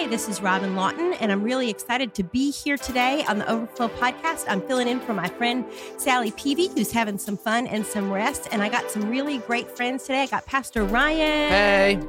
Hey, this is Robin Lawton, and I'm really excited to be here today on the Overflow podcast. I'm filling in for my friend Sally Peavy, who's having some fun and some rest. And I got some really great friends today. I got Pastor Ryan. Hey.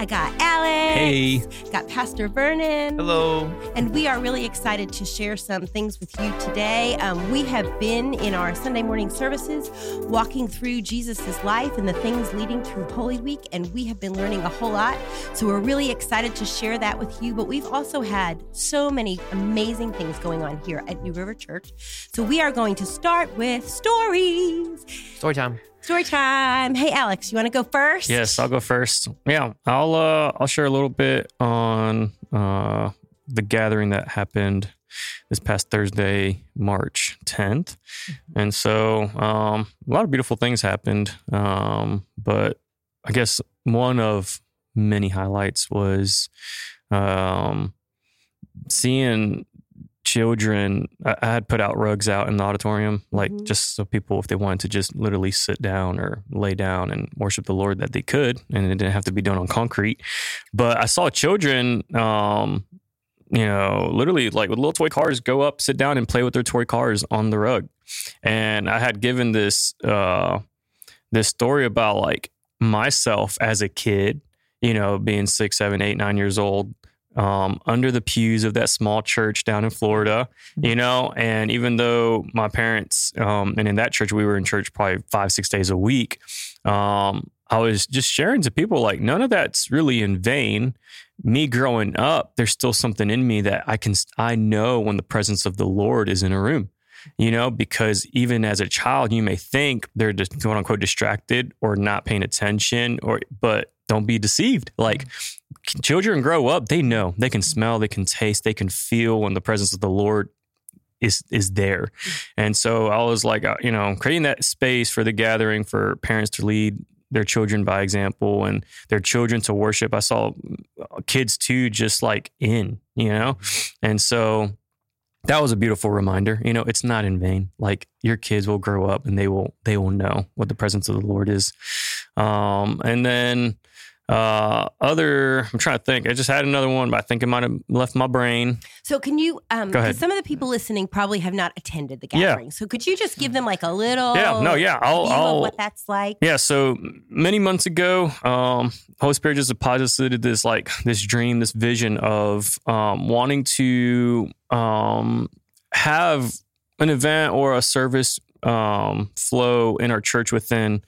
I got Alex. Hey. Got Pastor Vernon. Hello. And we are really excited to share some things with you today. Um, we have been in our Sunday morning services walking through Jesus' life and the things leading through Holy Week, and we have been learning a whole lot. So we're really excited to share that with you. But we've also had so many amazing things going on here at New River Church. So we are going to start with stories. Story time. Story time. Hey, Alex, you want to go first? Yes, I'll go first. Yeah, I'll uh, I'll share a little bit on uh, the gathering that happened this past Thursday, March 10th. And so um, a lot of beautiful things happened. Um, but I guess one of many highlights was um, seeing children. I, I had put out rugs out in the auditorium, like Mhm. just so people, if they wanted to just literally sit down or lay down and worship the Lord, that they could, and it didn't have to be done on concrete. But I saw children, um, you know, literally like with little toy cars, go up, sit down, and play with their toy cars on the rug. And I had given this uh, this story about like myself as a kid, you know, being six, seven, eight, nine years old, um, under the pews of that small church down in Florida, you know, and even though my parents, um, and in that church, we were in church probably five, six days a week, um, I was just sharing to people like none of that's really in vain. Me growing up, there's still something in me that I can, I know when the presence of the Lord is in a room you know, because even as a child, you may think they're just quote unquote distracted or not paying attention, or but don't be deceived. Like children grow up, they know they can smell, they can taste, they can feel when the presence of the Lord is is there. And so I was like, uh, you know, creating that space for the gathering for parents to lead their children by example and their children to worship. I saw uh, kids too, just like in, you know, and so that was a beautiful reminder. You know, it's not in vain. Like your kids will grow up and they will they will know what the presence of the Lord is. Um, and then uh, other, I'm trying to think. I just had another one, but I think it might have left my brain. So can you um Go ahead. some of the people listening probably have not attended the Yeah. gathering. So could you just give them like a little Yeah, no, yeah, I'll, I'll what that's like? Yeah, so many months ago, um, Holy Spirit just deposited this like this dream, this vision of um, wanting to um, have an event or a service um, flow in our church within.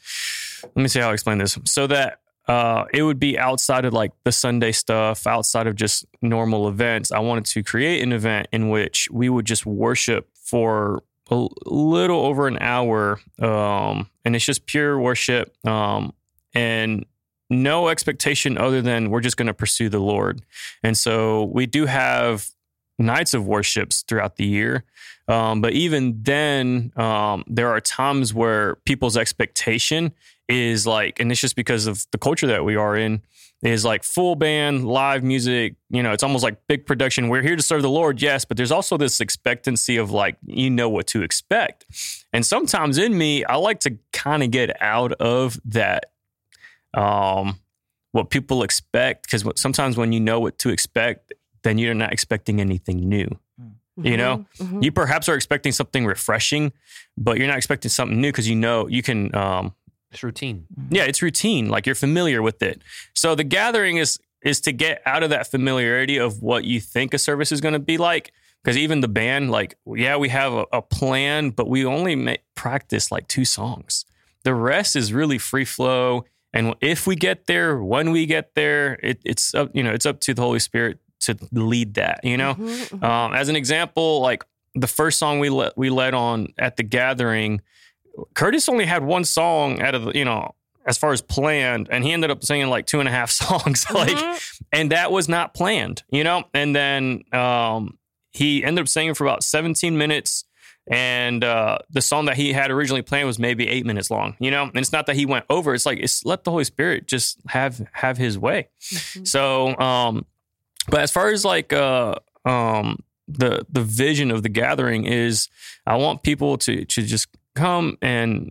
Let me see how I explain this. So that uh, it would be outside of like the Sunday stuff, outside of just normal events. I wanted to create an event in which we would just worship for a little over an hour, um, and it's just pure worship, um, and no expectation other than we're just going to pursue the Lord. And so we do have nights of worships throughout the year, um, but even then, um, there are times where people's expectation is like, and it's just because of the culture that we are in, is like full band, live music. You know, it's almost like big production. We're here to serve the Lord, yes, but there's also this expectancy of like, you know what to expect. And sometimes in me, I like to kind of get out of that, um, what people expect. Because sometimes when you know what to expect, then you're not expecting anything new. You know, Mhm. you perhaps are expecting something refreshing, but you're not expecting something new because you know you can um, It's routine. yeah, it's routine. Like you're familiar with it. So the gathering is is to get out of that familiarity of what you think a service is going to be like. Because even the band, like, yeah, we have a, a plan, but we only ma- practice like two songs. The rest is really free flow. And if we get there, when we get there, it, it's up, you know, it's up to the Holy Spirit to lead that. You know, Mhm, mhm. um, as an example, like the first song we let we led on at the gathering, Curtis only had one song out of the, you know as far as planned, and he ended up singing like two and a half songs, like, Mhm. and that was not planned, you know. And then um, he ended up singing for about 17 minutes. And uh, the song that he had originally planned was maybe eight minutes long, you know. And it's not that he went over; it's like it's let the Holy Spirit just have have His way. Mhm. So, um, but as far as like uh, um, the the vision of the gathering is, I want people to to just come and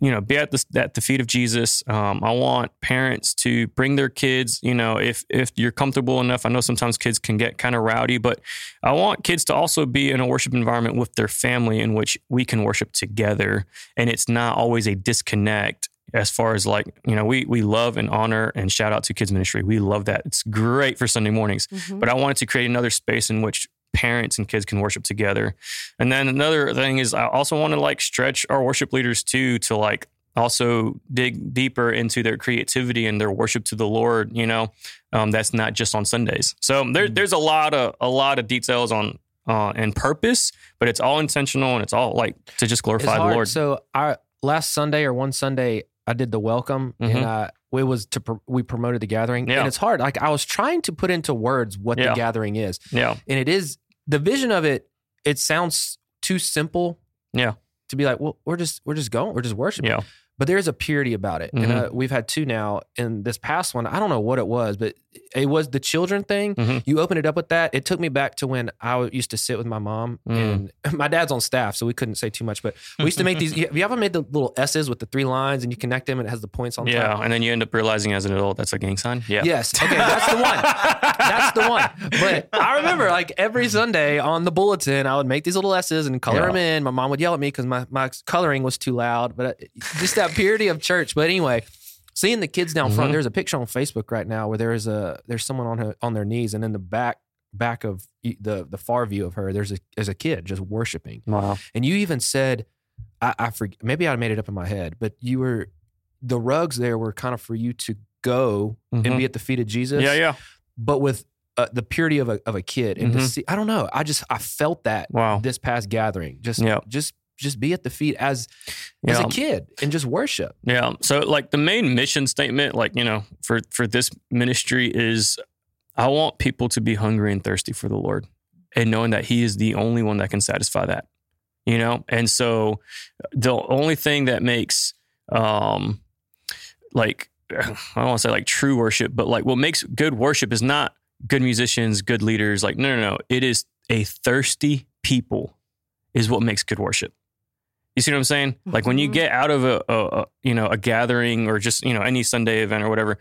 you know be at the at the feet of Jesus. Um, I want parents to bring their kids. You know, if if you're comfortable enough, I know sometimes kids can get kind of rowdy, but I want kids to also be in a worship environment with their family in which we can worship together, and it's not always a disconnect as far as like you know we we love and honor and shout out to kids ministry we love that it's great for sunday mornings Mhm. but i wanted to create another space in which parents and kids can worship together. And then another thing is i also want to like stretch our worship leaders too to like also dig deeper into their creativity and their worship to the lord you know? Um, that's not just on sundays. So there, there's a lot of a lot of details on uh, and purpose but it's all intentional and it's all like to just glorify the lord. So our last Sunday or one Sunday, I did the welcome, Mhm. and uh, it was to we promoted the gathering, Yeah. and it's hard. Like I was trying to put into words what Yeah. the gathering is, yeah. And it is the vision of it. It sounds too simple. Yeah. To be like, well, we're just we're just going, we're just worshiping. yeah But there's a purity about it, and uh, we've had two now. And this past one, I don't know what it was, but it was the children thing. Mhm. You opened it up with that. It took me back to when I used to sit with my mom, Mm. and my dad's on staff, so we couldn't say too much. But we used to make these. Have you ever made the little S's with the three lines, and you connect them, and it has the points on Yeah, top? and then you end up realizing as an adult that's a gang sign. Yeah. Yes. Okay, that's the one. That's the one. But I remember like every Sunday on the bulletin, I would make these little S's and color Yeah. them in. My mom would yell at me because my, my coloring was too loud. But uh, just that purity of church. But anyway, seeing the kids down front, Mhm. there's a picture on Facebook right now where there is a there's someone on her on their knees, and in the back back of the the far view of her, there's a there's a kid just worshiping. Wow. And you even said, I, I forget, maybe I made it up in my head, but you were the rugs there were kind of for you to go and Mhm. be at the feet of Jesus Yeah, yeah. but with uh, the purity of a of a kid and to Mhm. see I don't know I just I felt that Wow. this past gathering just Yeah. just just be at the feet as as Yeah. a kid and just worship Yeah. So like the main mission statement, like, you know, for for this ministry is I want people to be hungry and thirsty for the Lord and knowing that He is the only one that can satisfy that. You know? And so the only thing that makes um like I don't want to say like true worship, but like what makes good worship is not good musicians, good leaders. Like, no, no, no. It is a thirsty people is what makes good worship. You see what I'm saying? Like when you Mhm. get out of a, a, a you know a gathering or just you know any Sunday event or whatever,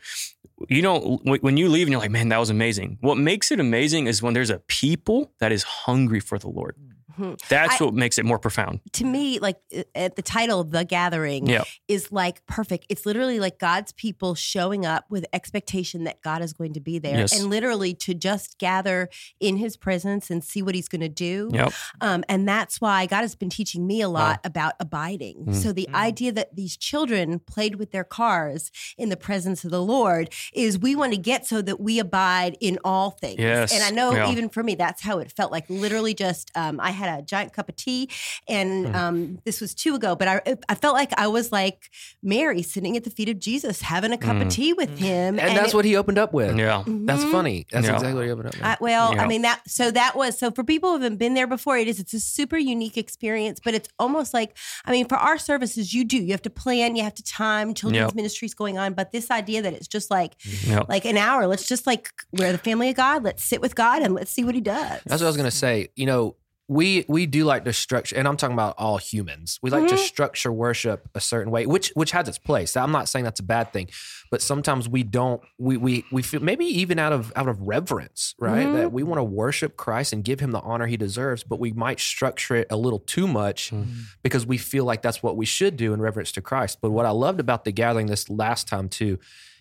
you don't when you leave and you're like, man, that was amazing. What makes it amazing is when there's a people that is hungry for the Lord. Mhm. That's I- what makes it more profound. to me, like uh, at the title the gathering Yeah. is like perfect. It's literally like God's people showing up with expectation that God is going to be there, Yes. and literally to just gather in His presence and see what He's going to do. Yep. Um, and that's why God has been teaching me a lot about abiding. Mm. So the Mm. idea that these children played with their cars in the presence of the Lord is we want to get so that we abide in all things. Yes. And I know Yeah. even for me, that's how it felt like literally just, um, I had a giant cup of tea and Mm. um, this was two ago, but I, I felt like I was like Mary sitting at the feet of Jesus, having a cup of Mm. tea with him. and, that's it- what he opened up with Yeah. that's Mhm. funny that's Yeah. exactly what he opened up with I, well, Yeah. I mean that. So that was so for people who haven't been there before. It is. It's a super unique experience, but it's almost like I mean, for our services, you do. You have to plan. You have to time. Children's Yep. ministries going on, but this idea that it's just like Yep. like an hour. Let's just like we're the family of God. Let's sit with God and let's see what He does. that's what I was gonna say you know we we do like to structure and i'm talking about all humans we like to Mhm. structure worship a certain way which which has its place i'm not saying that's a bad thing but sometimes we don't we we we feel maybe even out of out of reverence right Mhm. that we want to worship christ and give him the honor he deserves but we might structure it a little too much Mm. because we feel like that's what we should do in reverence to christ but what i loved about the gathering this last time too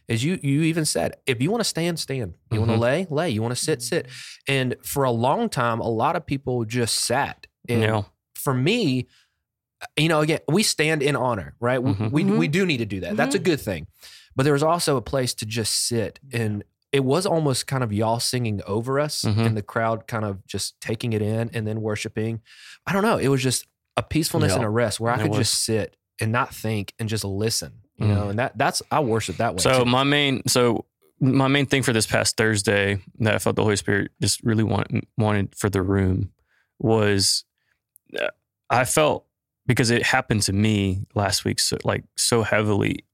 is you you even said if you want to stand stand. You want to lay lay. You want to sit sit. And for a long time a lot of people just sat and Yeah. for me you know again we stand in honor right? We- Mhm. we, Mhm. we do need to do that. That's a good thing. But there was also a place to just sit and it was almost kind of y'all singing over us Mhm. and the crowd kind of just taking it in and then worshiping. I don't know. It was just a peacefulness Yeah. and a rest where i It could was. just sit and not think and just listen you Mm. know and that that's i worship that way So too. my main so my main thing for this past Thursday that I felt the Holy Spirit just really want, wanted for the room was uh, I felt because it happened to me last week so like so heavily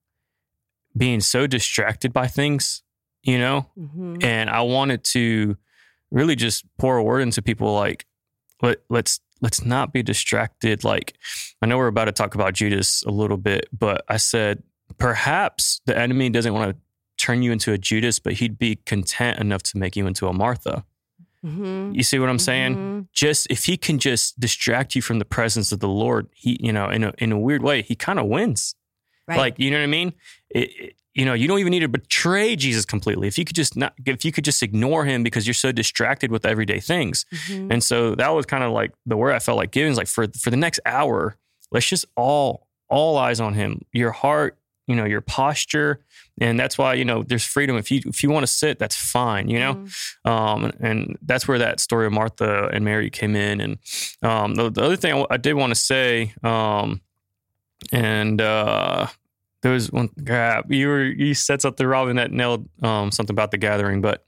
being so distracted by things, you know, Mhm. and I wanted to really just pour a word into people like let let's let's not be distracted. Like, I know we're about to talk about Judas a little bit, but I said perhaps the enemy doesn't want to turn you into a Judas, but he'd be content enough to make you into a Martha. Mhm. You see what I'm saying? Mhm. Just if he can just distract you from the presence of the Lord, he, you know, in a in a weird way, he kind of wins. Right. Like, you know what I mean? It, it- you know, you don't even need to betray Jesus completely. If you could just not, if you could just ignore him because you're so distracted with everyday things. Mhm. And so that was kind of like the word I felt like giving is like for for the next hour, let's just all all eyes on him. Your heart, you know, your posture, and that's why you know there's freedom. If you if you want to sit, that's fine. You know, Mhm. um, and that's where that story of Martha and Mary came in. And um, the, the other thing I, I did want to say, um, and uh, there was one. God, you were you said something, Robin, that nailed um, something about the gathering. But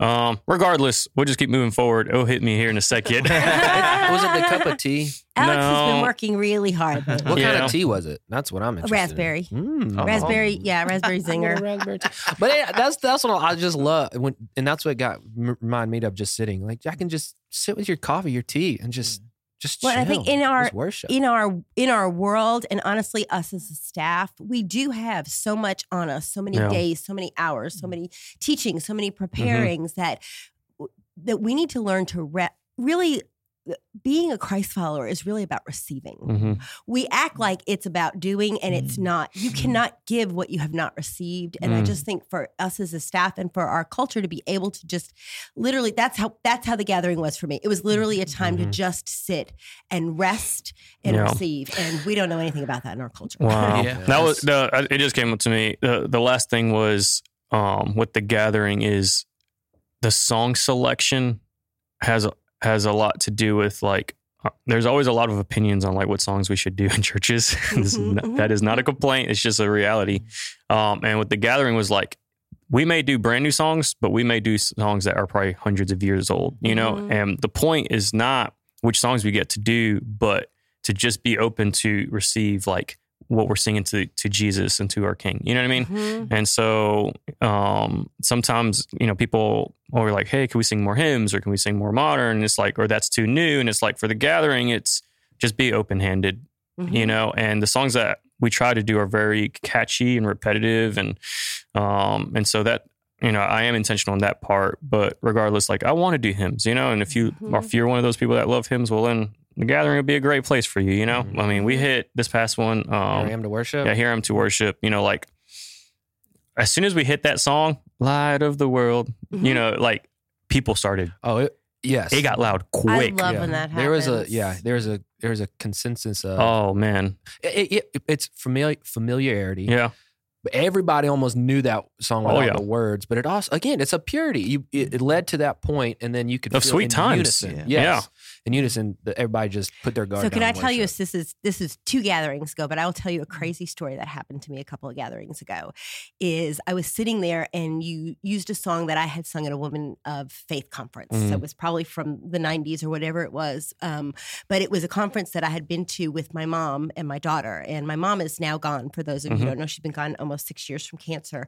um, regardless, we'll just keep moving forward. It'll hit me here in a second. was it the cup of tea? Alex has been working really hard. What kind Yeah. of tea was it? That's what I'm interested. raspberry. In. Mm. Raspberry, yeah, raspberry zinger. Raspberry tea. But yeah, that's that's what I just love when, and that's what got m- remind me of just sitting. Like I can just sit with your coffee, your tea, and just just. Well, I think in our- worship. in our in our world and honestly us as a staff we do have so much on us so many Yeah. days so many hours so mm. many teachings so many mm-hmm. preparings that that we need to learn to re- really being a Christ follower is really about receiving. hmm We act like it's about doing and it's not. You cannot give what you have not received. And I Mm. just think for us as a staff and for our culture to be able to just literally that's how that's how the gathering was for me. It was literally a time to Mhm. just sit and rest and Yeah. receive. And we don't know anything about that in our culture. Wow, Yeah. that was the. It just came up to me. The the last thing was um, with the gathering is the song selection has has a lot to do with like. uh, There's always a lot of opinions on like what songs we should do in churches. Is Mhm, not- that is not a complaint. It's just a reality. Um, and with the gathering was like, we may do brand new songs, but we may do songs that are probably hundreds of years old. You know, Mhm. and the point is not which songs we get to do, but to just be open to receive like what we're singing to to Jesus and to our King. You know what I mean? Mhm. And so um, sometimes, you know, people are like, hey, can we sing more hymns or can we sing more modern? And it's like, or that's too new. And it's like for the gathering, it's just be open handed, Mhm. you know, and the songs that we try to do are very catchy and repetitive. And, um, and so that, you know, I am intentional in that part, but regardless, like I want to do hymns, you know, and if you, Mhm. if you're one of those people that love hymns, well, then the gathering would be a great place for you, you know? Mhm. I mean, we hit this past one, Here I um, am to worship. yeah, hear him to worship. You know, like as soon as we hit that song, "Light of the World," Mhm. you know, like people started. Oh, it, yes. It got loud quick. I love Yeah. when that happens. There was a yeah. There was a there was a consensus of oh man, it, it, it's familiar familiarity. yeah, everybody almost knew that song Oh, yeah. the words. But it also again, it's a purity. You it, it led to that point, and then you could Of feel sweet in times. Unison. Yeah. Yes, in unison, that everybody just put their guard. So can I tell you, this is this is two gatherings ago, but I will tell you a crazy story that happened to me a couple of gatherings ago. Is I was sitting there and you used a song that I had sung at a Women of Faith conference. So Mhm. it was probably from the '90s or whatever it was, um, but it was a conference that I had been to with my mom and my daughter. And my mom is now gone. For those of you Mhm. who don't know, she's been gone almost six years from cancer.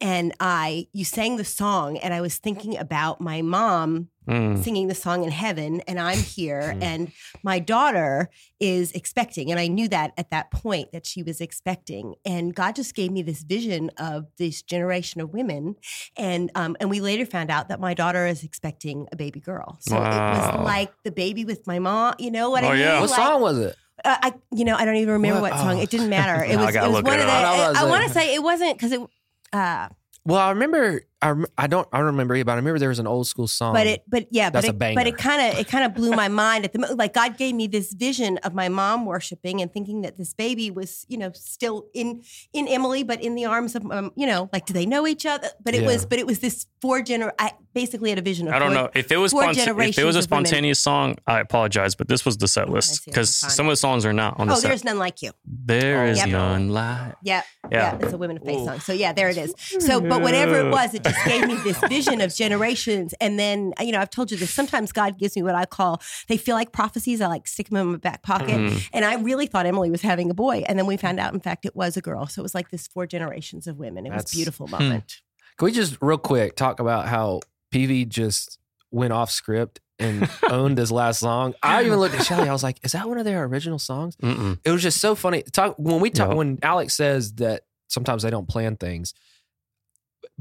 And I, you sang the song, and I was thinking about my mom Mm. singing the song in heaven and I'm here Mm. and my daughter is expecting and I knew that at that point that she was expecting and God just gave me this vision of this generation of women and um, and we later found out that my daughter is expecting a baby girl so it was like the baby with my mom you know what Oh, I mean yeah. What Like, song was it? uh, I you know I don't even remember What? what, song Oh. it didn't matter it was gotta it was one it of the up. I I, want to say it wasn't because it uh Well, I remember. I, I don't. I don't remember it, but I remember there was an old school song. but it but yeah That's but a it, but it kind of it kind of blew my mind at the like god gave me this vision of my mom worshiping and thinking that this baby was you know still in in emily but in the arms of um, you know like do they know each other but it Yeah. was but it was this four gener i basically had a vision of I don't four- know if it was four sponta- if it was a spontaneous song. I apologize, but this was the set list because can some of the songs are not on the oh set. there's none like you There Oh, is Yep. none like. yeah yeah, Yeah. it's a women of faith Ooh. song so yeah there it is so but whatever it was it just gave me this vision of generations and then you know i've told you this sometimes god gives me what i call they feel like prophecies i like stick them in my back pocket Mhm. And I really thought Emily was having a boy. And then we found out, in fact, it was a girl. So it was like this four generations of women. It was That's- a beautiful Hmm. moment. Can we just real quick talk about how PV just went off script and owned this last song. I even looked at Shelly. I was like, "Is that one of their original songs?" Mm-mm. It was just so funny. Talk when we talk when Alex says that sometimes they don't plan things.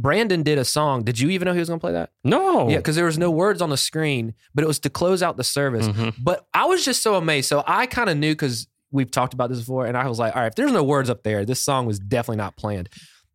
Brandon did a song. Did you even know he was going to play that? No. Yeah, because there was no words on the screen, but it was to close out the service. Mhm. But I was just so amazed. So I kind of knew because we've talked about this before, and I was like, all right, if there's no words up there, this song was definitely not planned.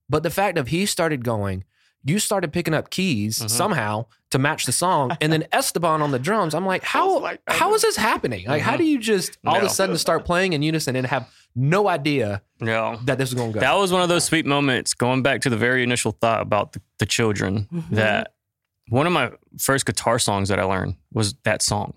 But the fact of he started going, you started picking up keys Mhm. somehow to match the song, and then Esteban on the drums. I'm like, how like, how is this happening? Like, how Mhm. do you just all of a sudden start playing in unison and have no idea Yeah. that this is going to go? That was one of those sweet moments going back to the very initial thought about the, the children Mhm. that one of my first guitar songs that I learned was that song.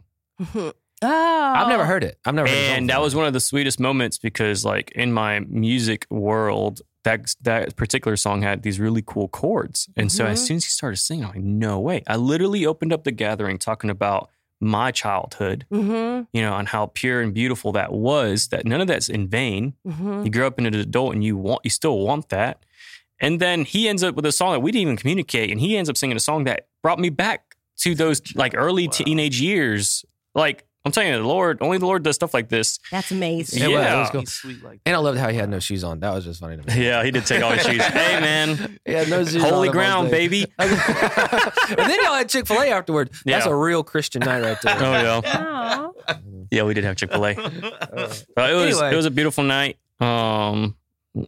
oh, I've never heard it. I've never heard it. and that was one of the sweetest moments because like in my music world that that particular song had these really cool chords. And so as Mhm. soon as he started singing i'm like no way. I literally opened up the gathering talking about my childhood Mm-hmm, you know and how pure and beautiful that was that none of that's in vain. Mm-hmm. you grow up into an adult and you want you still want that. And then he ends up with a song that we didn't even communicate and he ends up singing a song that brought me back to those like early teenage years. Like i'm telling you the lord only the lord does stuff like this That's amazing. It was- it Yeah. was cool. He's sweet like And I loved how he had no shoes on. That was just funny to me. yeah he did take all his shoes hey man He had no shoes holy on ground baby and then y'all had Chick Fil A afterward. That's a real Christian night right there. oh yeah Aw. yeah we did have chick-fil-a that. But it was Anyway. it was a beautiful night um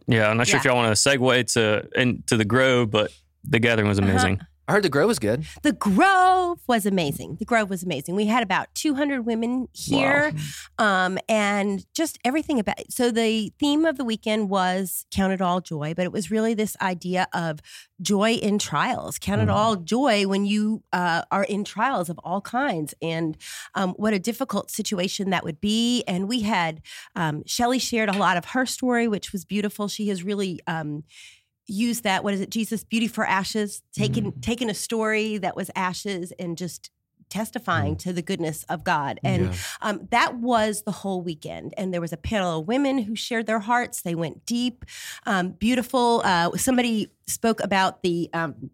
yeah i'm not sure if y'all want to segue to into the grove but the gathering was amazing I heard the Grove was good. The Grove was amazing. The Grove was amazing. We had about 200 women here, um, and just everything about it. So the theme of the weekend was "Count it all joy," but it was really this idea of joy in trials. Count it Mhm. all joy when you uh, are in trials of all kinds, and um, what a difficult situation that would be. And we had um, Shelly shared a lot of her story, which was beautiful. She has really. Um, use that what is it jesus beauty for ashes taking taking a story that was ashes and just testifying to the goodness of god. And Yeah. um, that was the whole weekend. And there was a panel of women who shared their hearts. They went deep um, beautiful uh, somebody spoke about the um,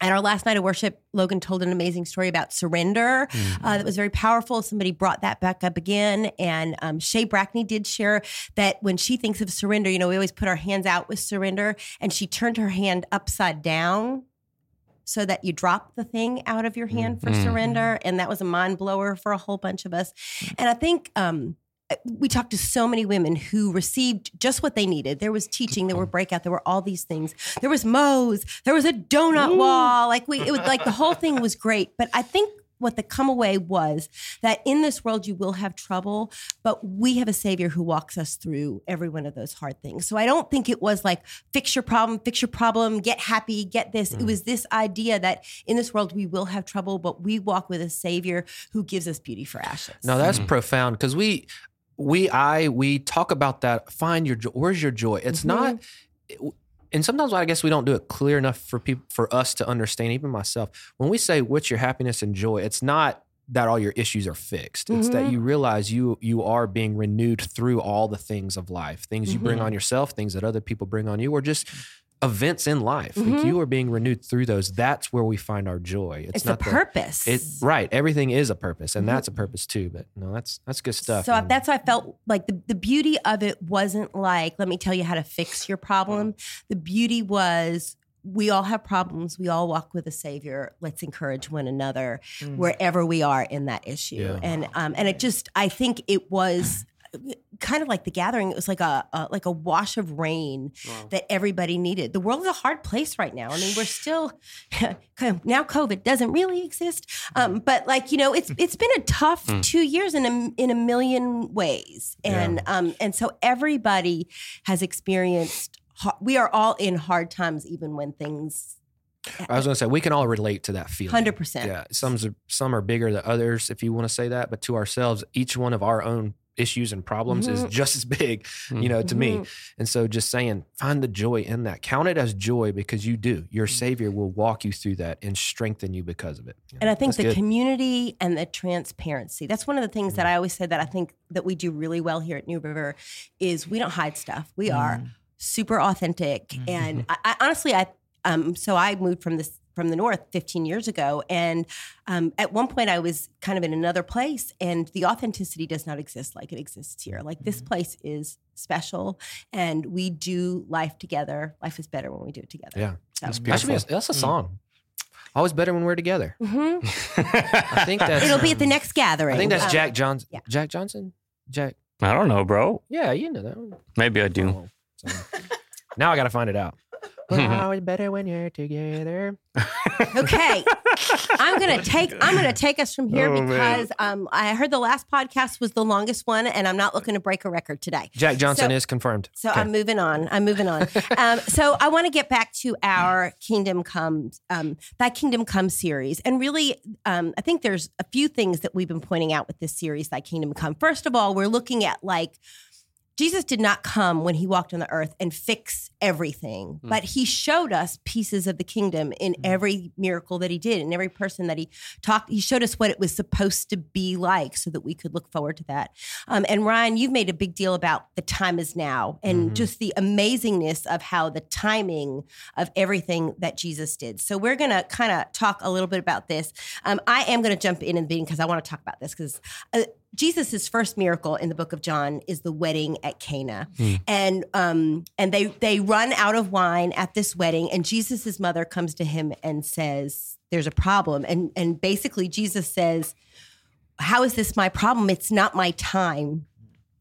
at our last night of worship, Logan told an amazing story about surrender uh, that was very powerful. Somebody brought that back up again. And um, Shay Brackney did share that when she thinks of surrender, you know, we always put our hands out with surrender, and she turned her hand upside down so that you drop the thing out of your hand for Mhm. surrender. And that was a mind blower for a whole bunch of us. And I think, um, Uh, we talked to so many women who received just what they needed. There was teaching, there were breakout, there were all these things. There was Moe's, there was a donut wall. Like we, it was like the whole thing was great. But I think what the come away was that in this world you will have trouble, but we have a savior who walks us through every one of those hard things. So I don't think it was like fix your problem, fix your problem, get happy, get this. It mm. was this idea that in this world we will have trouble, but we walk with a savior who gives us beauty for ashes. No, that's mm. profound because we, we, I, we talk about that. Find your joy. Where's your joy? It's not, and sometimes I guess we don't do it clear enough for people, for us to understand. Even myself, when we say what's your happiness and joy, it's not that all your issues are fixed. It's that Mhm. you realize you you are being renewed through all the things of life, things you bring Mhm. on yourself, things that other people bring on you, or just events in life. Like Mhm. you are being renewed through those. That's where we find our joy. It's, it's, not the the- purpose. It right. Everything is a purpose, and Mhm. that's a purpose too. But no, that's that's good stuff. So and- that's why I felt like the, the beauty of it wasn't like, let me tell you how to fix your problem. The beauty was we all have problems. We all walk with a savior. Let's encourage one another wherever we are in that issue. Yeah. And um, and it just I think it was kind of like the gathering. It was like a, a like a wash of rain that everybody needed. The world is a hard place right now. I mean, we're still now COVID doesn't really exist, um, but like you know, it's it's been a tough two years in a in a million ways, and um, and so everybody has experienced. We are all in hard times, even when things. I was going to say we can all relate to that feeling. Hundred percent. Yeah, some some are bigger than others, if you want to say that. But to ourselves, each one of our own issues and problems is Mhm. just as big, you know, to me. Mm-hmm. And so, just saying, find the joy in that. Count it as joy because you do. Your mm. Savior will walk you through that and strengthen you because of it. You know, And I think the good. community and the transparency. That's one of the things that mm. I always say that I think that we do really well here at New River is we don't hide stuff. We are mm. super authentic. And mm-hmm. I, I honestly I um so I moved from this from the north 15 years ago, and um, at one point I was kind of in another place, and the authenticity does not exist like it exists here. Like this place is special, and we do life together. Life is better when we do it together. Yeah. So- That's That be a, beautiful. that's a song. Always better when we're together. Mhm. I think that's. It'll be at um, the next gathering. I think that's Um, Jack Johnson. yeah. Jack Johnson. Jack. I don't know, bro. Yeah, you know that one. Maybe I do. Oh, so- now I got to find it out. We're always better when you're together. Okay, I'm gonna take I'm gonna take us from here Oh, because um, I heard the last podcast was the longest one, and I'm not looking to break a record today. Jack Johnson So- is confirmed. So Okay. I'm moving on. I'm moving on. um, so I want to get back to our Kingdom Come, um, Thy Kingdom Come series, and really, um, I think there's a few things that we've been pointing out with this series, Thy Kingdom Come. First of all, we're looking at like Jesus did not come when he walked on the earth and fix everything, but he showed us pieces of the kingdom in every miracle that he did, and every person that he talked. He showed us what it was supposed to be like so that we could look forward to that. Um, and Ryan, you've made a big deal about the time is now and Mhm. just the amazingness of how the timing of everything that Jesus did. So we're going to kind of talk a little bit about this. Um, I am going to jump in and beginning because I want to talk about this because uh, Jesus' first miracle in the book of John is the wedding at Cana, and um, and they they run out of wine at this wedding, and Jesus' mother comes to him and says, "There's a problem," and and basically Jesus says, "How is this my problem? It's not my time."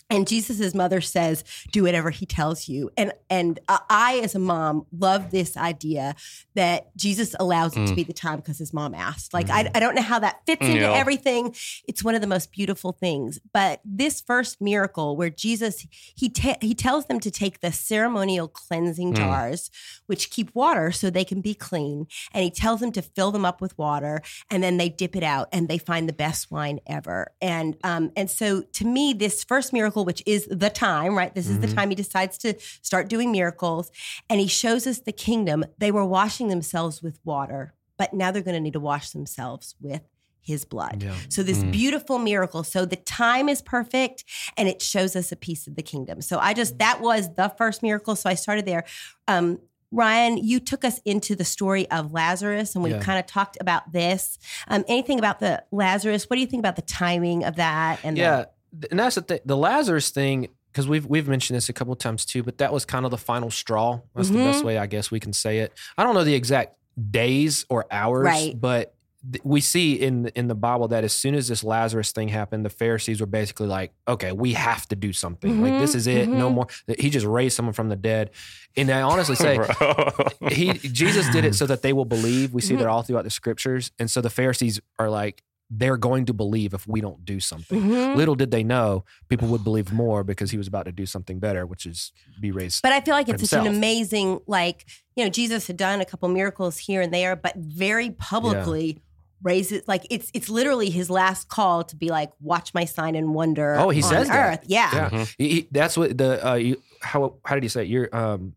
And Jesus's mother says, "Do whatever he tells you." And and uh, I, as a mom, love this idea that Jesus allows it to be the time because his mom asked. Like I, I don't know how that fits into Yeah. everything. It's one of the most beautiful things. But this first miracle, where Jesus he ta- he tells them to take the ceremonial cleansing jars, which keep water so they can be clean, and he tells them to fill them up with water, and then they dip it out, and they find the best wine ever. And um and so to me, this first miracle, which is the time, right? This is the time he decides to start doing miracles, and he shows us the kingdom. They were washing themselves with water, but now they're going to need to wash themselves with his blood. Yeah. So this Mm. beautiful miracle. So the time is perfect and it shows us a piece of the kingdom. So I just that was the first miracle. So I started there. Um Ryan, you took us into the story of Lazarus and we Yeah. kind of talked about this. Um, anything about the Lazarus? What do you think about the timing of that? And Yeah, th- and that's the thing. The Lazarus thing, because we've we've mentioned this a couple times too, but that was kind of the final straw. That's the best Mhm. way I guess we can say it. I don't know the exact days or hours, Right. but th- we see in in the Bible that as soon as this Lazarus thing happened, the Pharisees were basically like, "Okay, we have to do something. Like this Mhm, is it. No mhm. more." He just raised someone from the dead, and I honestly say. He Jesus did it so that they will believe. We see Mm-hmm. that all throughout the scriptures, and so the Pharisees are like they're going to believe if we don't do something. Mhm. Little did they know people would believe more because he was about to do something better, which is be raised. But I feel like it's such an amazing, like, you know, Jesus had done a couple miracles here and there, but very publicly raises like it's it's literally his last call to be like, watch my sign and wonder. Oh, he on says that. earth. Yeah. yeah, Mhm. He- he- that's what the uh, you, how how did he say it? You're um,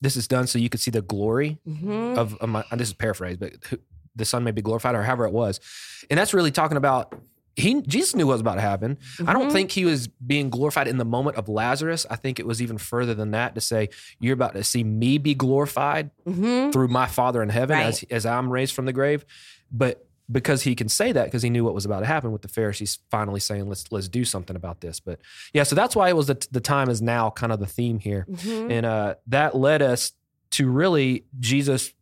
this is done so you could see the glory Mhm. of, of my. This is paraphrased, but who, the Son may be glorified, or however it was, and that's really talking about. He Jesus knew what was about to happen. I don't Mhm. think he was being glorified in the moment of Lazarus. I think it was even further than that to say you're about to see me be glorified Mhm. through my Father in heaven Right. as as I'm raised from the grave. But because he can say that because he knew what was about to happen with the Pharisees finally saying let's let's do something about this. But yeah, so that's why it was the the time is now kind of the theme here, Mhm. and uh, that led us to really Jesus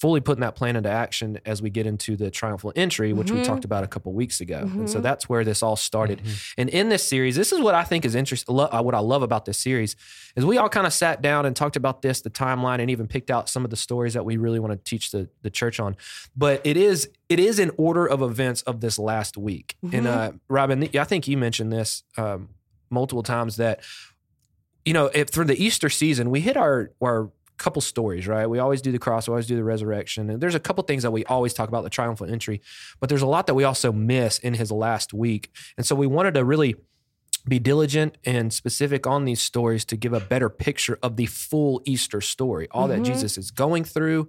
fully putting that plan into action as we get into the triumphal entry, which we Mhm. talked about a couple weeks ago. And so Mhm. that's where this all started. Mhm. And in this series, this is what I think is interesting. What I love about this series is we all kind of sat down and talked about this, the timeline, and even picked out some of the stories that we really want to teach the, the church on. But it is it is in order of events of this last week. And uh, Robin, I think you mentioned this um, multiple times that you know if through the Easter season we hit our our couple stories, right? We always do the cross, we always do the resurrection. And there's a couple things that we always talk about the triumphal entry, but there's a lot that we also miss in his last week. And so we wanted to really be diligent and specific on these stories to give a better picture of the full Easter story, all Mhm. that Jesus is going through.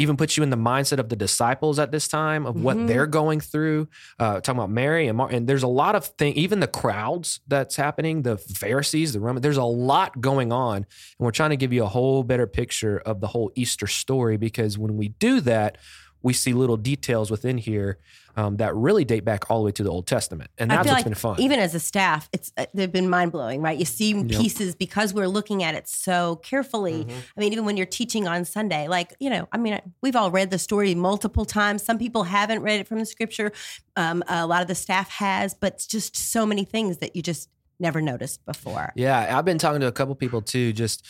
Even puts you in the mindset of the disciples at this time of what Mhm. they're going through. Uh, talking about Mary and Mark, and there's a lot of things. Even the crowds that's happening, the Pharisees, the Roman. There's a lot going on, and we're trying to give you a whole better picture of the whole Easter story because when we do that, we see little details within here um, that really date back all the way to the Old Testament, and that's what's like been fun. even as a staff, it's uh, they've been mind blowing, right? You see pieces because we're looking at it so carefully. Mm-hmm. I mean, even when you're teaching on Sunday, like you know, I mean, we've all read the story multiple times. Some people haven't read it from the scripture. Um, a lot of the staff has, but it's just so many things that you just never noticed before. Yeah, I've been talking to a couple people too, just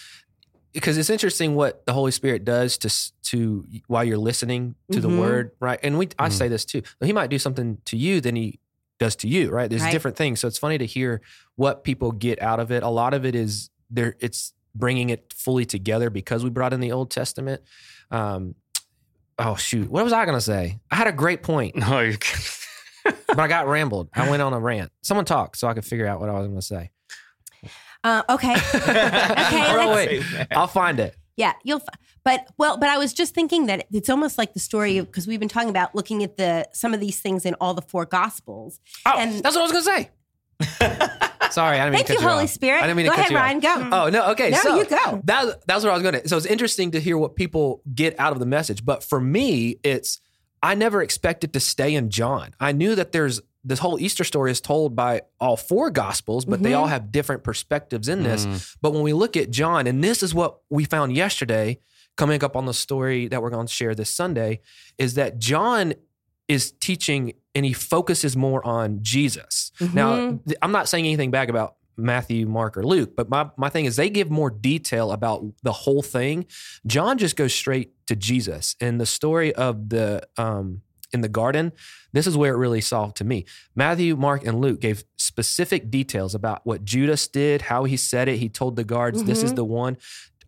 because it's interesting what the Holy Spirit does to to while you're listening to Mhm. the Word, right? And we, I Mhm. say this too. He might do something to you than he does to you, right? There's Right. different things, so it's funny to hear what people get out of it. A lot of it is there. It's bringing it fully together because we brought in the Old Testament. Um, oh shoot, what was I gonna say? I had a great point, No, you're but I got rambled. I went on a rant. Someone talk so I could figure out what I was gonna say. Uh, okay, okay, Hold wait. I'll find it. Yeah, you'll. F- but well, but I was just thinking that it's almost like the story of because we've been talking about looking at the some of these things in all the four gospels. Oh, And- that's what I was gonna say. Sorry, I didn't mean Thank to you, cut you Holy off. Spirit. I didn't mean go to cut ahead, you off. Ryan. Go. Oh no, okay. No, so you go. That that's what I was gonna. So it's interesting to hear what people get out of the message. But for me, it's I never expected to stay in John. I knew that there's this whole Easter story is told by all four gospels, but they Mhm. all have different perspectives in this. Mm. But when we look at John, and this is what we found yesterday, coming up on the story that we're going to share this Sunday, is that John is teaching and he focuses more on Jesus. Now, Mhm. th- I'm not saying anything bad about Matthew, Mark, or Luke, but my, my thing is they give more detail about the whole thing. John just goes straight to Jesus. And the story of the um in the garden, this is where it really solved to me. Matthew, Mark, and Luke gave specific details about what Judas did, how he said it. He told the guards, This is Mhm. the one.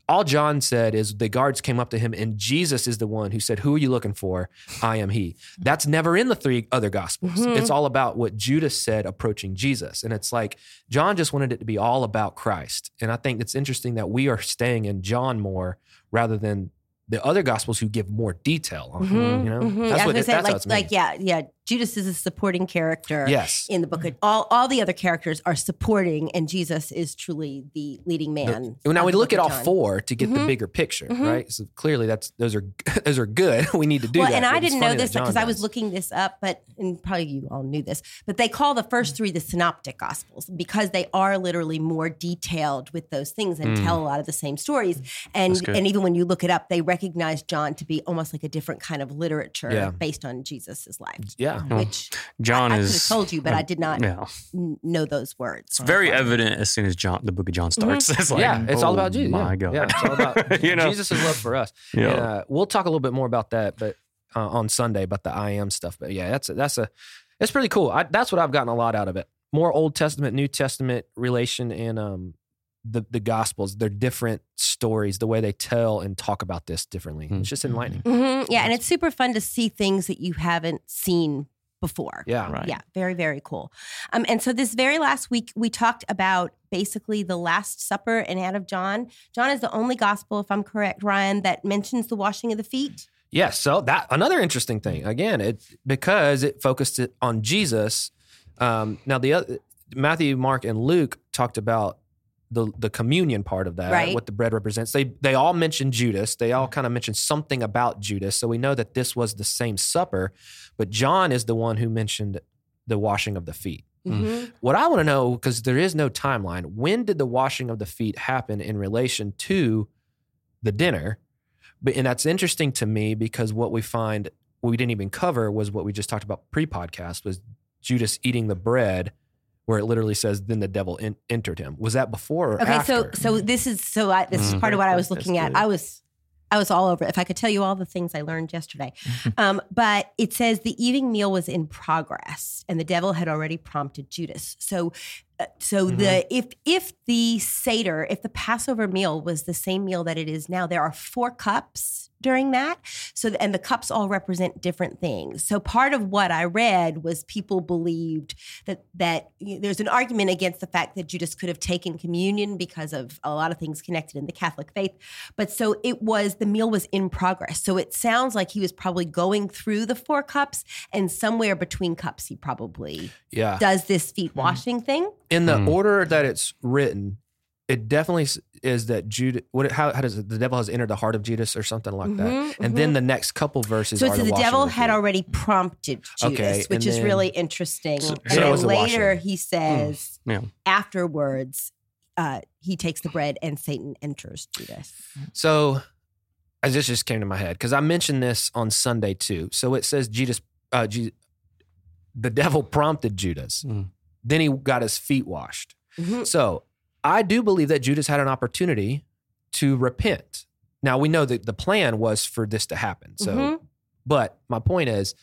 All John said is the guards came up to him, and Jesus is the one who said, Who are you looking for? I am he. That's never in the three other gospels. Mhm. It's all about what Judas said approaching Jesus. And it's like John just wanted it to be all about Christ. And I think it's interesting that we are staying in John more rather than the other gospels who give more detail on. Mhm, You know, mhm. that's what it, that's say, how like, it's made. like, yeah, yeah. Judas is a supporting character. Yes. In the book, of, all all the other characters are supporting, and Jesus is truly the leading man. Now we look at all John. four to get the Mhm. bigger picture, Mhm. right? So clearly, that's those are those are good. we need to do well, that. and I didn't know this because I was looking this up, but and probably you all knew this, but they call the first three the synoptic gospels because they are literally more detailed with those things and Mm. tell a lot of the same stories. And and even when you look it up, they recognize John to be almost like a different kind of literature Yeah. based on Jesus's life. Yeah. Well, Which John I, I could is have told you, but I did not Yeah, n- know those words. it's very evident as soon as John, the Book of John starts. It's like, yeah, it's all oh about Jesus. My yeah. God, Yeah, it's all about you know, Jesus' love for us. Yeah. And, uh, we'll talk a little bit more about that, but uh, on Sunday about the I am stuff. But yeah, that's a, that's a it's pretty cool. I, that's what I've gotten a lot out of it. More Old Testament, New Testament relation, and um the the Gospels. They're different stories. The way they tell and talk about this differently. Hmm. It's just enlightening. Mhm. Yeah, and it's super fun to see things that you haven't seen before. Yeah. Right. Yeah, very, very cool. Um, and so this very last week, we talked about basically the Last Supper and out of John. John is the only gospel, if I'm correct, Ryan, that mentions the washing of the feet. Yes. So that another interesting thing. Again, it because it focused it on Jesus. Um, now the other Matthew, Mark, and Luke talked about the the communion part of that, Right. what the bread represents. They they all mentioned Judas. They all kind of mentioned something about Judas. So we know that this was the same supper, but John is the one who mentioned the washing of the feet. Mhm. What I want to know, because there is no timeline, when did the washing of the feet happen in relation to the dinner? But and that's interesting to me because what we find what we didn't even cover was what we just talked about pre-podcast was Judas eating the bread, where it literally says, "Then the devil en- entered him." Was that before or Okay, after? so so this is so I, this is Mhm. part of what I was That's looking at. good. I was I was all over. it. If I could tell you all the things I learned yesterday, um, but it says the eating meal was in progress, and the devil had already prompted Judas. So, uh, so the if if the seder, if the Passover meal was the same meal that it is now, there are four cups during that. So, and the cups all represent different things. So, part of what I read was people believed that that you know, there's an argument against the fact that Judas could have taken communion because of a lot of things connected in the Catholic faith. But so it was the meal was in progress. So it sounds like he was probably going through the four cups, and somewhere between cups, he probably Yeah. does this feet washing thing. In the Hmm. order that it's written, it definitely is that Judas. What? How, how does it, the devil has entered the heart of Judas or something like that? Mhm, And then the next couple verses. So are it's the the devil had feet. already prompted Judas, Okay, which and is then- really interesting. So- and so then it was the later he says Yeah. afterwards, uh, he takes the bread and Satan enters Judas. So, I just just came to my head because I mentioned this on Sunday too. So it says Judas, uh, Ju- the devil prompted Judas. Mm. Then he got his feet washed. Mhm. So I do believe that Judas had an opportunity to repent. Now we know that the plan was for this to happen. So, Mhm. but my point is,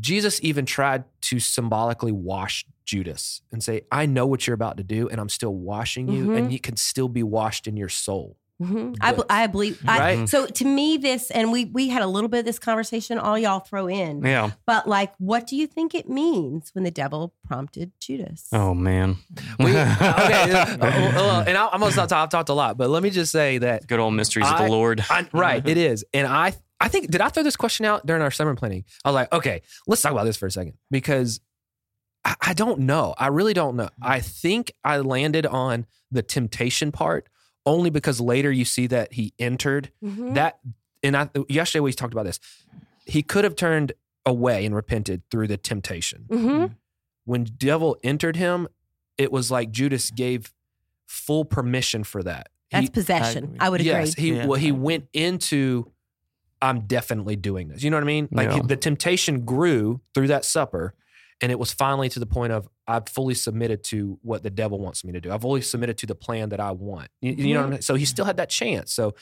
Jesus even tried to symbolically wash Judas and say, "I know what you're about to do, and I'm still washing you, Mhm. and you can still be washed in your soul." Mhm. I, be- But- I believe. I, Right? So to me, this and we we had a little bit of this conversation. All y'all throw in, Yeah. but like, what do you think it means when the devil prompted Judas? Oh man. We, okay, uh, and I, I'm gonna stop. I've talked a lot, but let me just say that Good old mysteries of the Lord. I, right, it is, and I I think did I throw this question out during our summer planning? I was like, okay, let's talk about this for a second because I, I don't know. I really don't know. I think I landed on the temptation part only because later you see that he entered Mhm. that, and I yesterday we talked about this. He could have turned away and repented through the temptation. Mhm. When devil entered him, it was like Judas gave full permission for that. That's He- possession. agree. I, would agree. yes, he Yeah. well, he went into I'm definitely doing this. You know what I mean? Like Yeah. the temptation grew through that supper, and it was finally to the point of I've fully submitted to what the devil wants me to do. I've fully submitted to the plan that I want. You, you know what I mean? So he still had that chance. So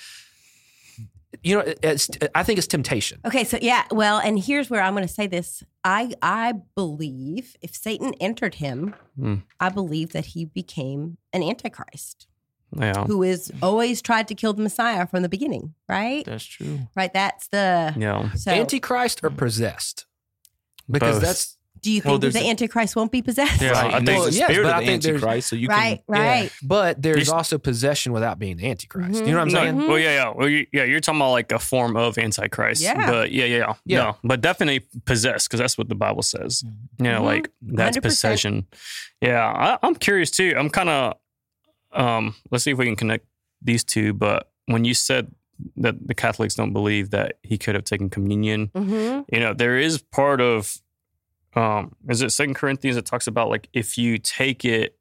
you know, it's, I think it's temptation. Okay, so yeah, well, and here's where I'm going to say this. I I believe if Satan entered him, Hmm. I believe that he became an antichrist Yeah. who is always tried to kill the Messiah from the beginning, right? That's true. Right, that's the Yeah. so Antichrist or possessed? Because Both. that's do you Well, think that the a- antichrist won't be possessed? Yeah, Right. I think- there's the Well, yes, spirit but of I think there's- Antichrist, so you right, can. right. but there's There's- also possession without being antichrist. Mhm. You know what I'm No, saying? Well, yeah, yeah. Well, you, yeah, you're talking about like a form of antichrist. Yeah. But yeah, yeah, yeah. Yeah. No, but definitely possessed because that's what the Bible says. You know, Mhm. like that's 100%. possession. Yeah, I, I'm curious too. I'm kind of. Um, let's see if we can connect these two. But when you said that the Catholics don't believe that he could have taken communion, hmm you know, there is part of. Um, is it Second Corinthians that talks about like if you take it,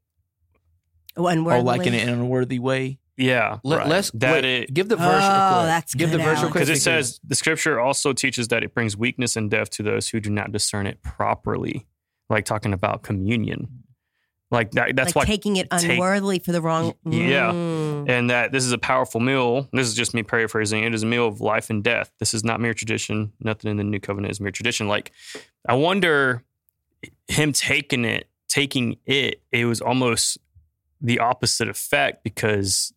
Unworthily. Oh, like in an unworthy way. yeah, Let, right, us that it, it give the verse. real Oh, quick. that's give the verse real Alex. quick because it says the scripture also teaches that it brings weakness and death to those who do not discern it properly like talking about communion like that, that's like why taking it take- unworthily for the wrong. Yeah. Mm. Mm-hmm. and that this is a powerful meal. This is just me paraphrasing. It is a meal of life and death. This is not mere tradition. Nothing in the new covenant is mere tradition. Like i wonder him taking it taking it it was almost the opposite effect because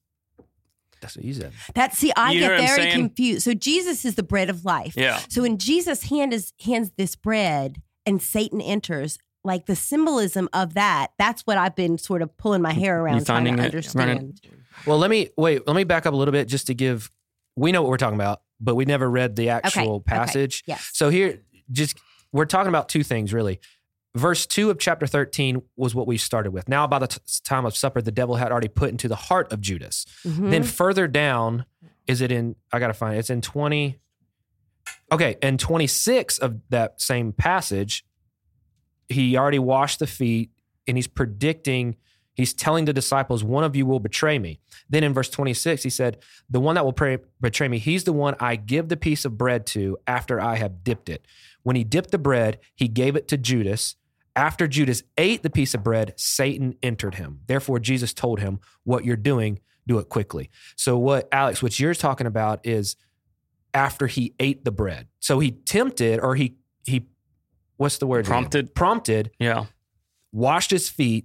That's what he said. That see, I You get very confused. So Jesus is the bread of life. yeah. So when Jesus hand is, hands this bread and Satan enters, like the symbolism of that, that's what I've been sort of pulling my hair around trying to it, understand. Well, let me wait. Let me back up a little bit just to give. We know what we're talking about, but we never read the actual okay. passage. Yes. So here, just we're talking about two things really. Verse two of chapter thirteen was what we started with. Now, by the t- time of supper, the devil had already put into the heart of Judas. Mhm. Then further down, is it in? I gotta find it. It's in twenty. Okay, in twenty six of that same passage, he already washed the feet, and he's predicting. He's telling the disciples, "One of you will betray me." Then in verse twenty six, he said, "The one that will pray, betray me, he's the one I give the piece of bread to after I have dipped it." When he dipped the bread, he gave it to Judas. After Judas ate the piece of bread, Satan entered him. Therefore, Jesus told him, What you're doing, do it quickly. So, what, Alex, what you're talking about is after he ate the bread. So he tempted or he, he, what's the word? again? Prompted. Prompted, yeah washed his feet,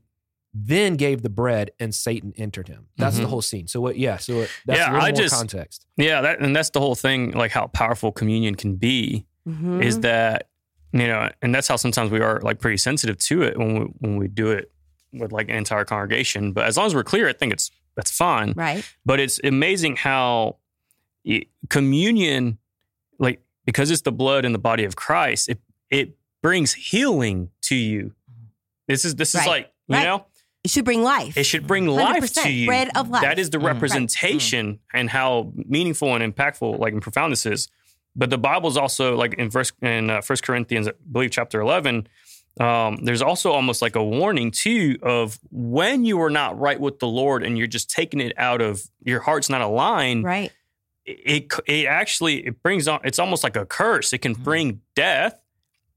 then gave the bread, and Satan entered him. That's the Mhm. whole scene. So what? Yeah. So it- that's Yeah, a little I more just- context. Yeah, that and that's the whole thing. Like how powerful communion can be Mhm. is that you know, and that's how sometimes we are like pretty sensitive to it when we when we do it with like an entire congregation. But as long as we're clear, I think it's that's fine. right. But it's amazing how it, communion, like because it's the blood and the body of Christ, it it brings healing to you. This is this Right. is like you Right. know It should bring life. it should bring life 100%, to you. bread of life. That is the Mm. Right. representation and how meaningful and impactful, like and profound this is. But the Bible is also like in verse in uh, First Corinthians, I believe chapter eleven. Um, there's also almost like a warning too of when you are not right with the Lord and you're just taking it out of your heart's not aligned. right. It it actually it brings on. It's almost like a curse. It can bring death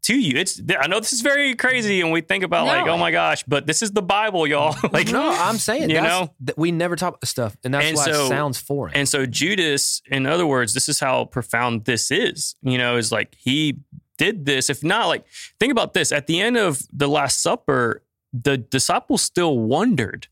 to you. It's I know this is very crazy, and we think about like, oh my gosh, but this is the Bible, y'all. like no, I'm saying you know? that we never talk about stuff, and that's And why so- it sounds foreign. And so Judas, in other words, this is how profound this is. You know, is like he did this. If not, like think about this. At the end of the Last Supper, the disciples still wondered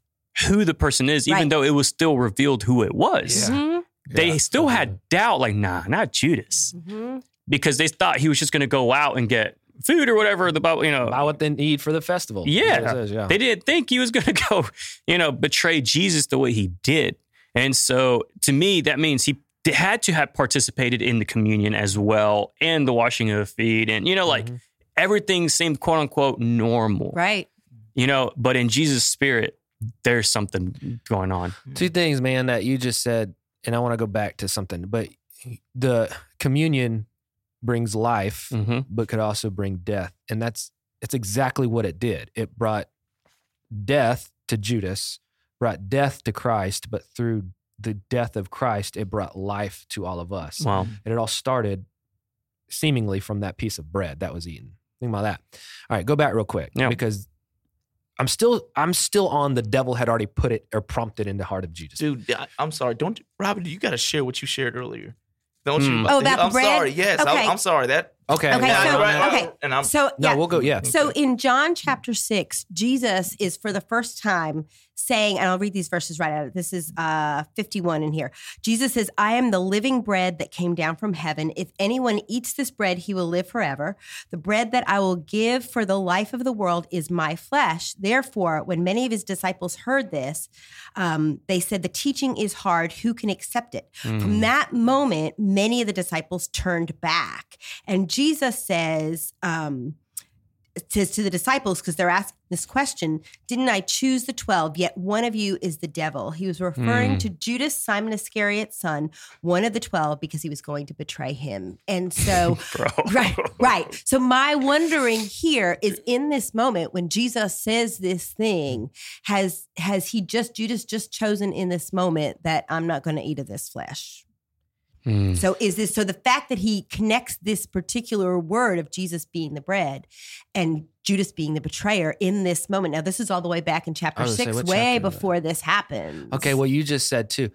who the person is, even Right. though it was still revealed who it was. Yeah. Mhm. They Yeah. still had doubt, like, nah, not Judas. Mhm. Because they thought he was just gonna go out and get food or whatever the Bible, you know. buy what they need for the festival. Yeah. That's what it says, yeah. They didn't think he was going to go, you know, betray Jesus the way he did. And so to me, that means he had to have participated in the communion as well and the washing of the feet. And, you know, like Mhm. everything seemed quote unquote normal, Right. you know, but in Jesus' spirit, there's something going on. Two things, man, that you just said, and I want to go back to something, but the communion brings life, hmm but could also bring death. And that's it's exactly what it did. It brought death to Judas, brought death to Christ, but through the death of Christ, it brought life to all of us. Wow. And it all started seemingly from that piece of bread that was eaten. Think about that. All right, go back real quick Yeah. because I'm still I'm still on the devil had already put it or prompted in the heart of Judas. Dude, I, I'm sorry. Don't Robin, you got to share what you shared earlier. Don't you? Hmm. Oh, about the I'm bread? sorry. Yes, Okay. I, am sorry. That Okay. Okay, yeah, so- no, okay. And I'm So No, yeah. we'll go. Yeah. So in John chapter six, Jesus is for the first time saying, and I'll read these verses right out. This is uh, 51 in here. Jesus says, I am the living bread that came down from heaven. If anyone eats this bread, he will live forever. The bread that I will give for the life of the world is my flesh. Therefore, when many of his disciples heard this, um, they said, The teaching is hard. Who can accept it? Mm. From that moment, many of the disciples turned back. And Jesus says, um, says to the disciples, because they're asking this question, didn't I choose the 12? Yet one of you is the devil. He was referring Mm. to Judas, Simon Iscariot's son, one of the 12, because he was going to betray him. And so, right, right. So my wondering here is in this moment when Jesus says this thing, has has he just Judas just chosen in this moment that I'm not going to eat of this flesh? Mm. So is this so the fact that he connects this particular word of Jesus being the bread and Judas being the betrayer in this moment. Now this is all the way back in chapter I say, 6 way chapter before this happens. Okay. Well, you just said too.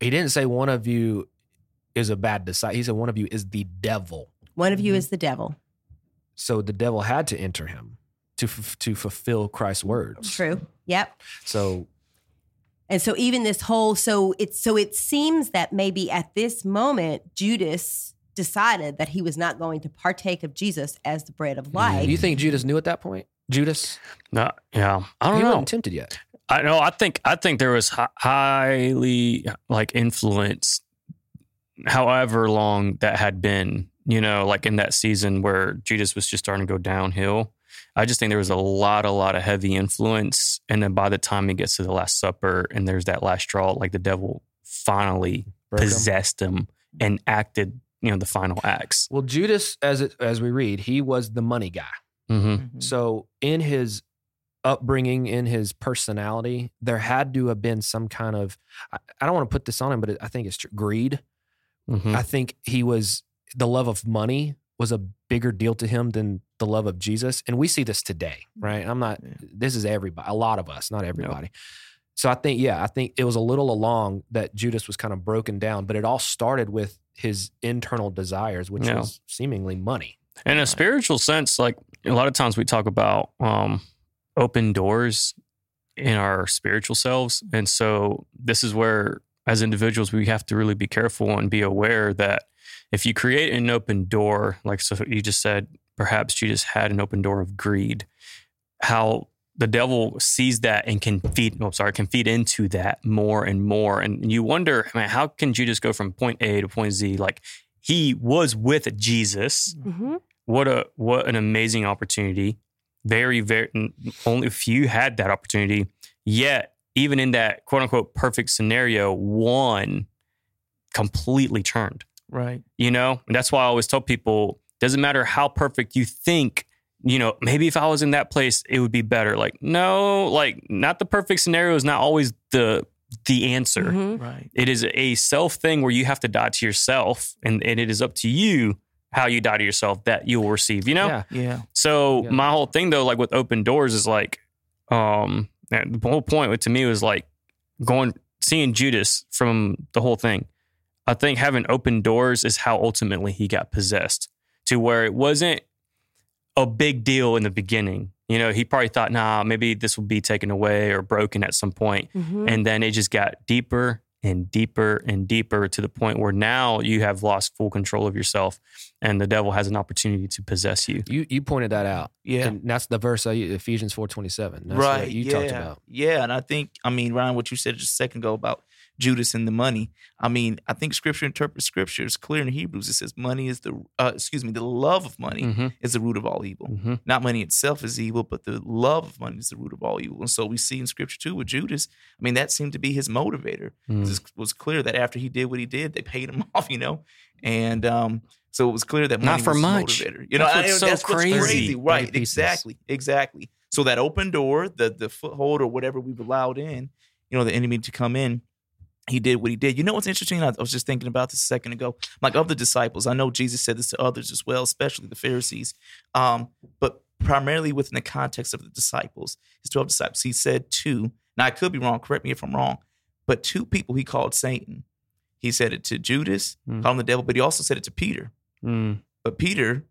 He didn't say one of you is a bad disciple. He said one of you is the devil. one of you Mhm. is the devil. So the devil had to enter him to f- to fulfill Christ's words. True. Yep. So And so even this whole so it's so it seems that maybe at this moment Judas decided that he was not going to partake of Jesus as the bread of mm. life. do you think Judas knew at that point? Judas, No, yeah, I don't he know. wasn't tempted yet. I know. I think. I think there was hi- highly like influence. However long that had been, you know, like in that season where Judas was just starting to go downhill. I just think there was a lot, a lot of heavy influence, and then by the time he gets to the Last Supper and there's that last straw, like the devil finally Broke possessed him and acted, you know, the final acts. Well, Judas, as it, as we read, he was the money guy. Mm-hmm. So in his upbringing, in his personality, there had to have been some kind of I, I don't want to put this on him, but it, I think it's true, greed. Mm-hmm. I think he was the love of money was a bigger deal to him than the love of Jesus, and we see this today, right? I'm not. Yeah. This is everybody, a lot of us, not everybody. So I think, yeah, I think it was a little along that Judas was kind of broken down, but it all started with his internal desires, which Yeah. was seemingly money. In a spiritual sense, like a lot of times we talk about um, open doors. in our spiritual selves. And so this is where, as individuals, we have to really be careful and be aware that if you create an open door, like so you just said, perhaps you just had an open door of greed, how the devil sees that and can feed, oh, sorry, can feed into that more and more. And you wonder, man, how can Judas go from point A to point Z? Like he was with Jesus. Mhm. What a what an amazing opportunity. Very, very only a few had that opportunity. Yet, even in that quote unquote perfect scenario, one completely turned. Right. You know, and that's why I always tell people doesn't matter how perfect you think. You know, maybe if I was in that place, it would be better. Like, no, like not the perfect scenario is not always the the answer. Mhm. Right. It is a self thing where you have to die to yourself, and, and it is up to you how you die to yourself that you will receive. You know, Yeah. Yeah. so Yeah. my whole thing though, like with open doors, is like, um, the whole point to me was like going seeing Judas from the whole thing. I think having open doors is how ultimately he got possessed to where it wasn't a big deal in the beginning. You know, he probably thought, nah, maybe this will be taken away or broken at some point. Mhm. And then it just got deeper and deeper and deeper to the point where now you have lost full control of yourself and the devil has an opportunity to possess you. You you pointed that out. Yeah. And that's the verse I use, Ephesians four twenty seven. That's right. what you yeah. talked about. Yeah. And I think, I mean, Ryan, what you said just a second ago about Judas and the money. I mean, I think scripture interprets scripture. It's clear in Hebrews. It says money is the, uh, excuse me, the love of money Mm-hmm. is the root of all evil. Mm-hmm. Not money itself is evil, but the love of money is the root of all evil. And so we see in scripture too with Judas, I mean, that seemed to be his motivator. Mm. It was clear that after he did what he did, they paid him off, you know? And um, so it was clear that money Not for was much. motivator. You know, That's I- so that's what's crazy. crazy. Right, exactly, exactly. So that open door, the the foothold or whatever we've allowed in, you know, the enemy to come in, he did what he did. You know what's interesting? I, was just thinking about this a second ago. Like of the disciples, I know Jesus said this to others as well, especially the Pharisees. Um, but primarily within the context of the disciples, his 12 disciples, he said two. Now I could be wrong, correct me if I'm wrong, but two people he called Satan. He said it to Judas, Mm. called him the devil, but he also said it to Peter. Mm. But Peter,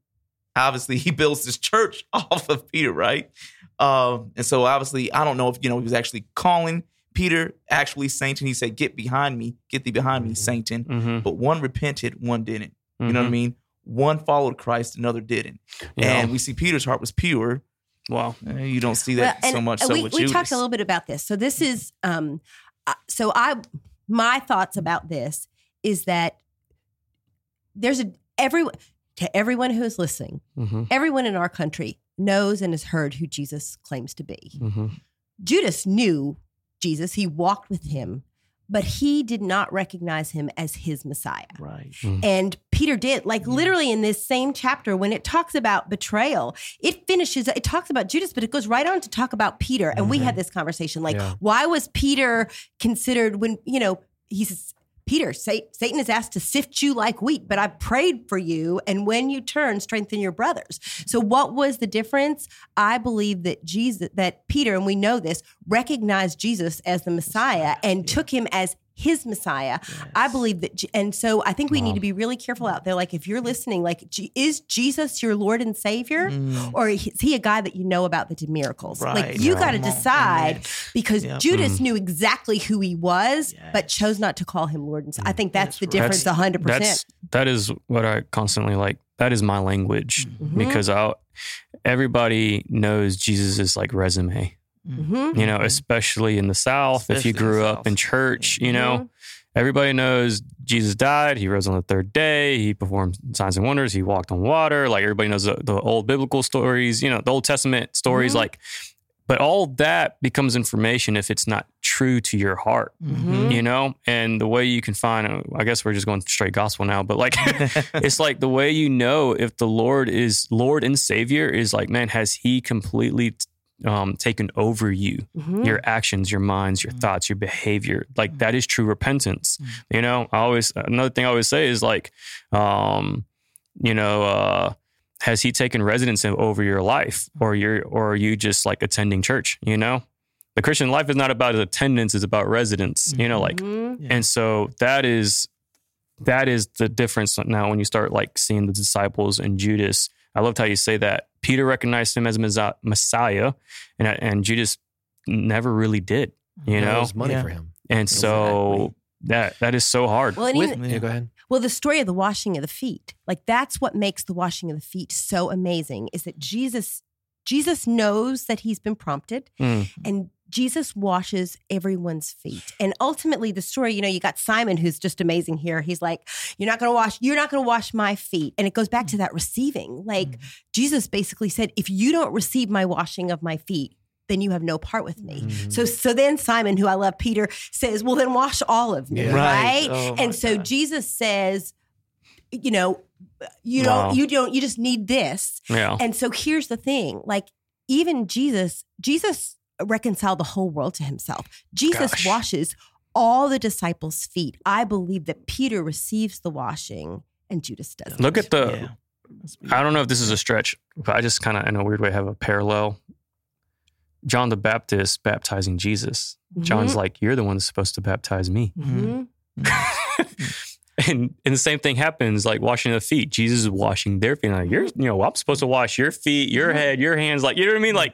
obviously, he builds this church off of Peter, right? Um, and so obviously, I don't know if you know he was actually calling Peter actually Satan. He said, "Get behind me, get thee behind me, Satan." Mm-hmm. But one repented, one didn't. You know what I mean? One followed Christ, another didn't. And we see Peter's heart was pure. wow. You don't see that Well, so much and so we, with we Judas. talked a little bit about this. So this is um uh, so I my thoughts about this is that there's a everyone to everyone who is listening, Mm-hmm. everyone in our country knows and has heard who Jesus claims to be. Mm-hmm. Judas knew Jesus, he walked with him, but he did not recognize him as his Messiah. right. Hmm. And Peter did, like hmm. literally in this same chapter, when it talks about betrayal, it finishes, it talks about Judas, but it goes right on to talk about Peter. And we had mm-hmm. this conversation like, Yeah. why was Peter considered when, you know, he says, Peter, Sa- Satan is asked to sift you like wheat, but I prayed for you. And when you turn, strengthen your brothers. So, what was the difference? I believe that Jesus, that Peter, and we know this, recognized Jesus as the Messiah and took him as his Messiah. I believe that, and so I think we need to be really careful out there. Like, if you're listening, like, is Jesus your Lord and Savior, Mm. or is he a guy that you know about that did miracles? Right. Like, you Yeah. got to decide Amen. because Yep. Judas knew exactly who he was, but chose not to call him Lord and Savior. I think that's, That's the right. difference, a hundred percent. that is what I constantly like. That is my language Mhm. because I everybody knows Jesus is like resume. Mhm. You know, especially in the South. if you grew up South. in church, Yeah. you know, everybody knows Jesus died. He rose on the third day. He performed signs and wonders. He walked on water. Like everybody knows the, the old biblical stories. You know, the Old Testament stories. Mhm. Like, but all that becomes information if it's not true to your heart. Mhm. you know and the way you can find i guess we're just going straight gospel now but like it's like the way you know if the lord is lord and savior is like man has he completely um, taken over you Mhm. your actions your minds your thoughts your behavior like that is true repentance you know i always another thing i always say is like um you know uh has he taken residence over your life or you're or are you just like attending church you know the christian life is not about attendance it's about residence you know like Mhm. Yeah. and so that is that is the difference now when you start like seeing the disciples and Judas. I loved how you say that. Peter recognized him as Messiah, and and Judas never really did. You It know, was money Yeah. for him. and so that that is so hard. Well, With, even, yeah, go ahead. Well, the story of the washing of the feet, like that's what makes the washing of the feet so amazing is that Jesus Jesus knows that he's been prompted Mm. and Jesus washes everyone's feet. And ultimately the story, you know, you got Simon who's just amazing here. He's like, you're not going to wash you're not going to wash my feet. And it goes back to that receiving. Like Jesus basically said, if you don't receive my washing of my feet, then you have no part with me. Mhm. So so then Simon, who I love, Peter says, "Well, then wash all of me." Yeah. Right? Oh, and so God. Jesus says, you know, you Wow. don't you don't you just need this. Yeah. And so here's the thing, like even Jesus, Jesus reconciled the whole world to himself. Jesus Gosh. washes all the disciples' feet. I believe that Peter receives the washing and Judas doesn't. Look at the. Yeah. I don't know if this is a stretch, but I just kind of, in a weird way, have a parallel. John the Baptist baptizing Jesus. John's like, "You're the one that's supposed to baptize me." Mhm. and and the same thing happens like washing the feet jesus is washing their feet like you're you know i'm supposed to wash your feet your Mhm. head your hands like you know what i mean like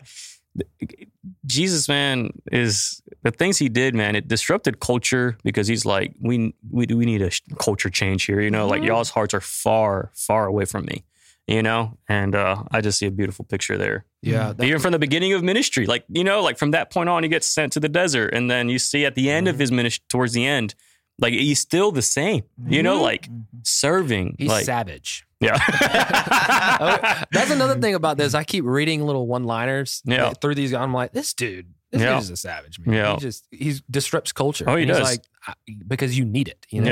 jesus man is the things he did man it disrupted culture because he's like we we, we need a culture change here you know like Mhm. y'all's hearts are far far away from me you know and uh i just see a beautiful picture there Yeah. that- even from the beginning of ministry like you know like from that point on he gets sent to the desert and then you see at the end of his ministry towards the end like he's still the same you know like mm-hmm. serving he's like savage. yeah Oh, That's another thing about this. I keep reading little one-liners Yeah. through these. I'm like, this dude, this Yeah. dude is a savage, man. Yeah. He just he disrupts culture. Oh, he And he's does. Like because you need it. You know.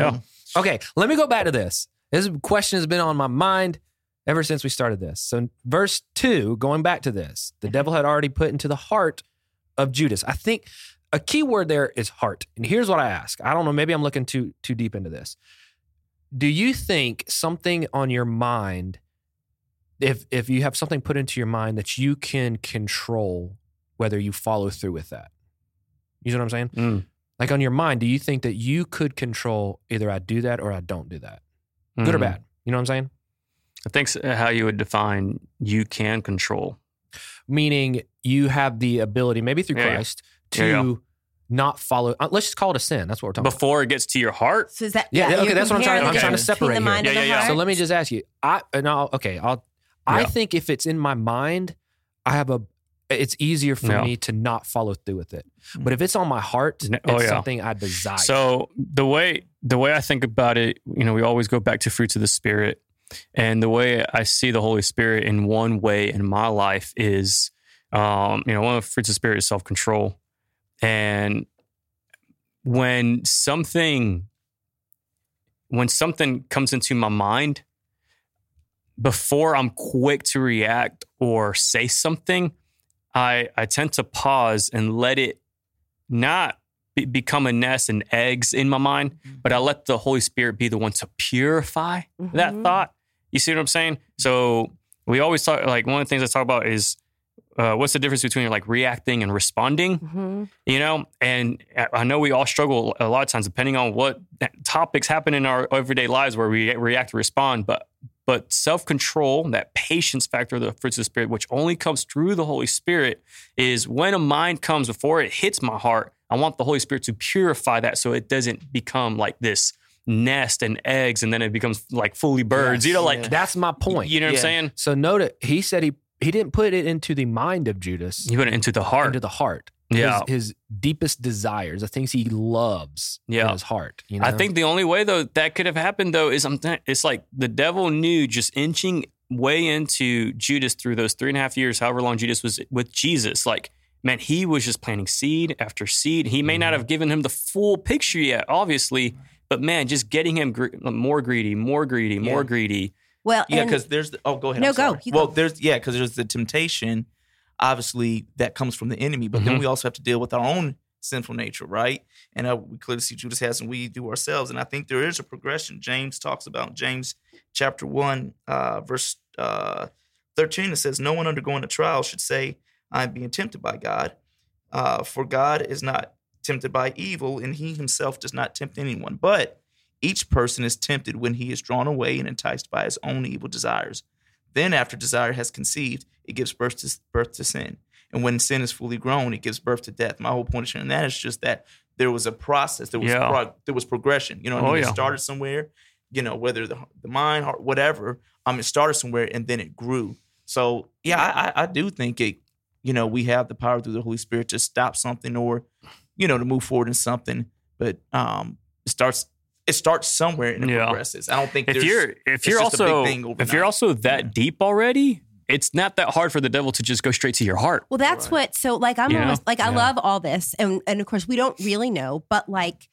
Yeah. Okay, let me go back to this. This question has been on my mind ever since we started this. So, verse two, going back to this, the devil had already put into the heart of Judas. I think a key word there is heart. And here's what I ask. I don't know. Maybe I'm looking too too deep into this. Do you think something on your mind, if if you have something put into your mind that you can control, whether you follow through with that? You know what I'm saying? Mm, Like on your mind, do you think that you could control either I do that or I don't do that? Good or mm. bad? You know what I'm saying? i think s- how you would define you can control Meaning you have the ability, maybe through Yeah, yeah. Christ, to Yeah, yeah. not follow. uh, Let's just call it a sin. That's what we're talking about. before it gets to your heart So is that Yeah, yeah? okay, that's what I'm trying- comparing I'm trying to separate the here. mind and Yeah, the yeah, yeah. heart. So let me just ask you. I no, okay. I'll. I think if it's in my mind, I have a. It's easier for Yeah. me to not follow through with it. But if it's on my heart, it's oh, yeah. something I desire. So the way the way I think about it, you know, we always go back to fruits of the spirit. And the way I see the Holy Spirit in one way in my life is um, you know, one of the fruits of the spirit is self-control. And when something when something comes into my mind, before I'm quick to react or say something, I I tend to pause and let it not be, become a nest and eggs in my mind, but I let the Holy Spirit be the one to purify that Mhm. thought. You see what I'm saying? So we always talk like one of the things I talk about is uh, what's the difference between like reacting and responding? Mhm. you know and i know we all struggle a lot of times depending on what topics happen in our everyday lives where we react or respond but but self-control that patience factor of the fruits of the spirit which only comes through the holy spirit is when a mind comes before it hits my heart i want the holy spirit to purify that so it doesn't become like this nest and eggs and then it becomes like fully birds Yes. you know like Yeah. that's my point. you know what Yeah. i'm saying So note it. He said he he didn't put it into the mind of Judas, He put it into the heart into the heart. Yeah. his, his deepest desires, the things he loves in Yeah. his heart. You know? I think the only way though that could have happened though is I'm th- it's like the devil knew just inching way into Judas through those three and a half years, however long Judas was with Jesus. Like, man, he was just planting seed after seed. He may not Mm-hmm. have given him the full picture yet, obviously, but man, just getting him gre- more greedy, more greedy, more Yeah. greedy. Well, Yeah, because there's the, oh, go ahead. No, go. well, go. there's yeah, because there's the temptation, obviously that comes from the enemy, but then Mhm. we also have to deal with our own sinful nature, right? And uh, we clearly see Judas has, and we do ourselves. And I think there is a progression. James talks about James chapter one, uh, verse uh, thirteen. It says, "No one undergoing a trial should say, I am being tempted by God, uh, for God is not tempted by evil, and He Himself does not tempt anyone, but." Each person is tempted when he is drawn away and enticed by his own evil desires. Then, after desire has conceived, it gives birth to, birth to sin. And when sin is fully grown, it gives birth to death. My whole point of sharing that is just that there was a process, there was Yeah. prog- there was progression. You know, what I Oh, mean, yeah. it started somewhere. You know, whether the the mind, heart, whatever. Um, it started somewhere and then it grew. So yeah, I, I, I do think it. You know, we have the power through the Holy Spirit to stop something or, you know, to move forward in something. But um, it starts. It starts somewhere and it Yeah. progresses. I don't think if you're if you're just a big also thing if you're also that Yeah. deep already, it's not that hard for the devil to just go straight to your heart. Well, that's Right. what. So, like, I'm You know? almost like I Yeah. love all this, and and of course we don't really know, but like,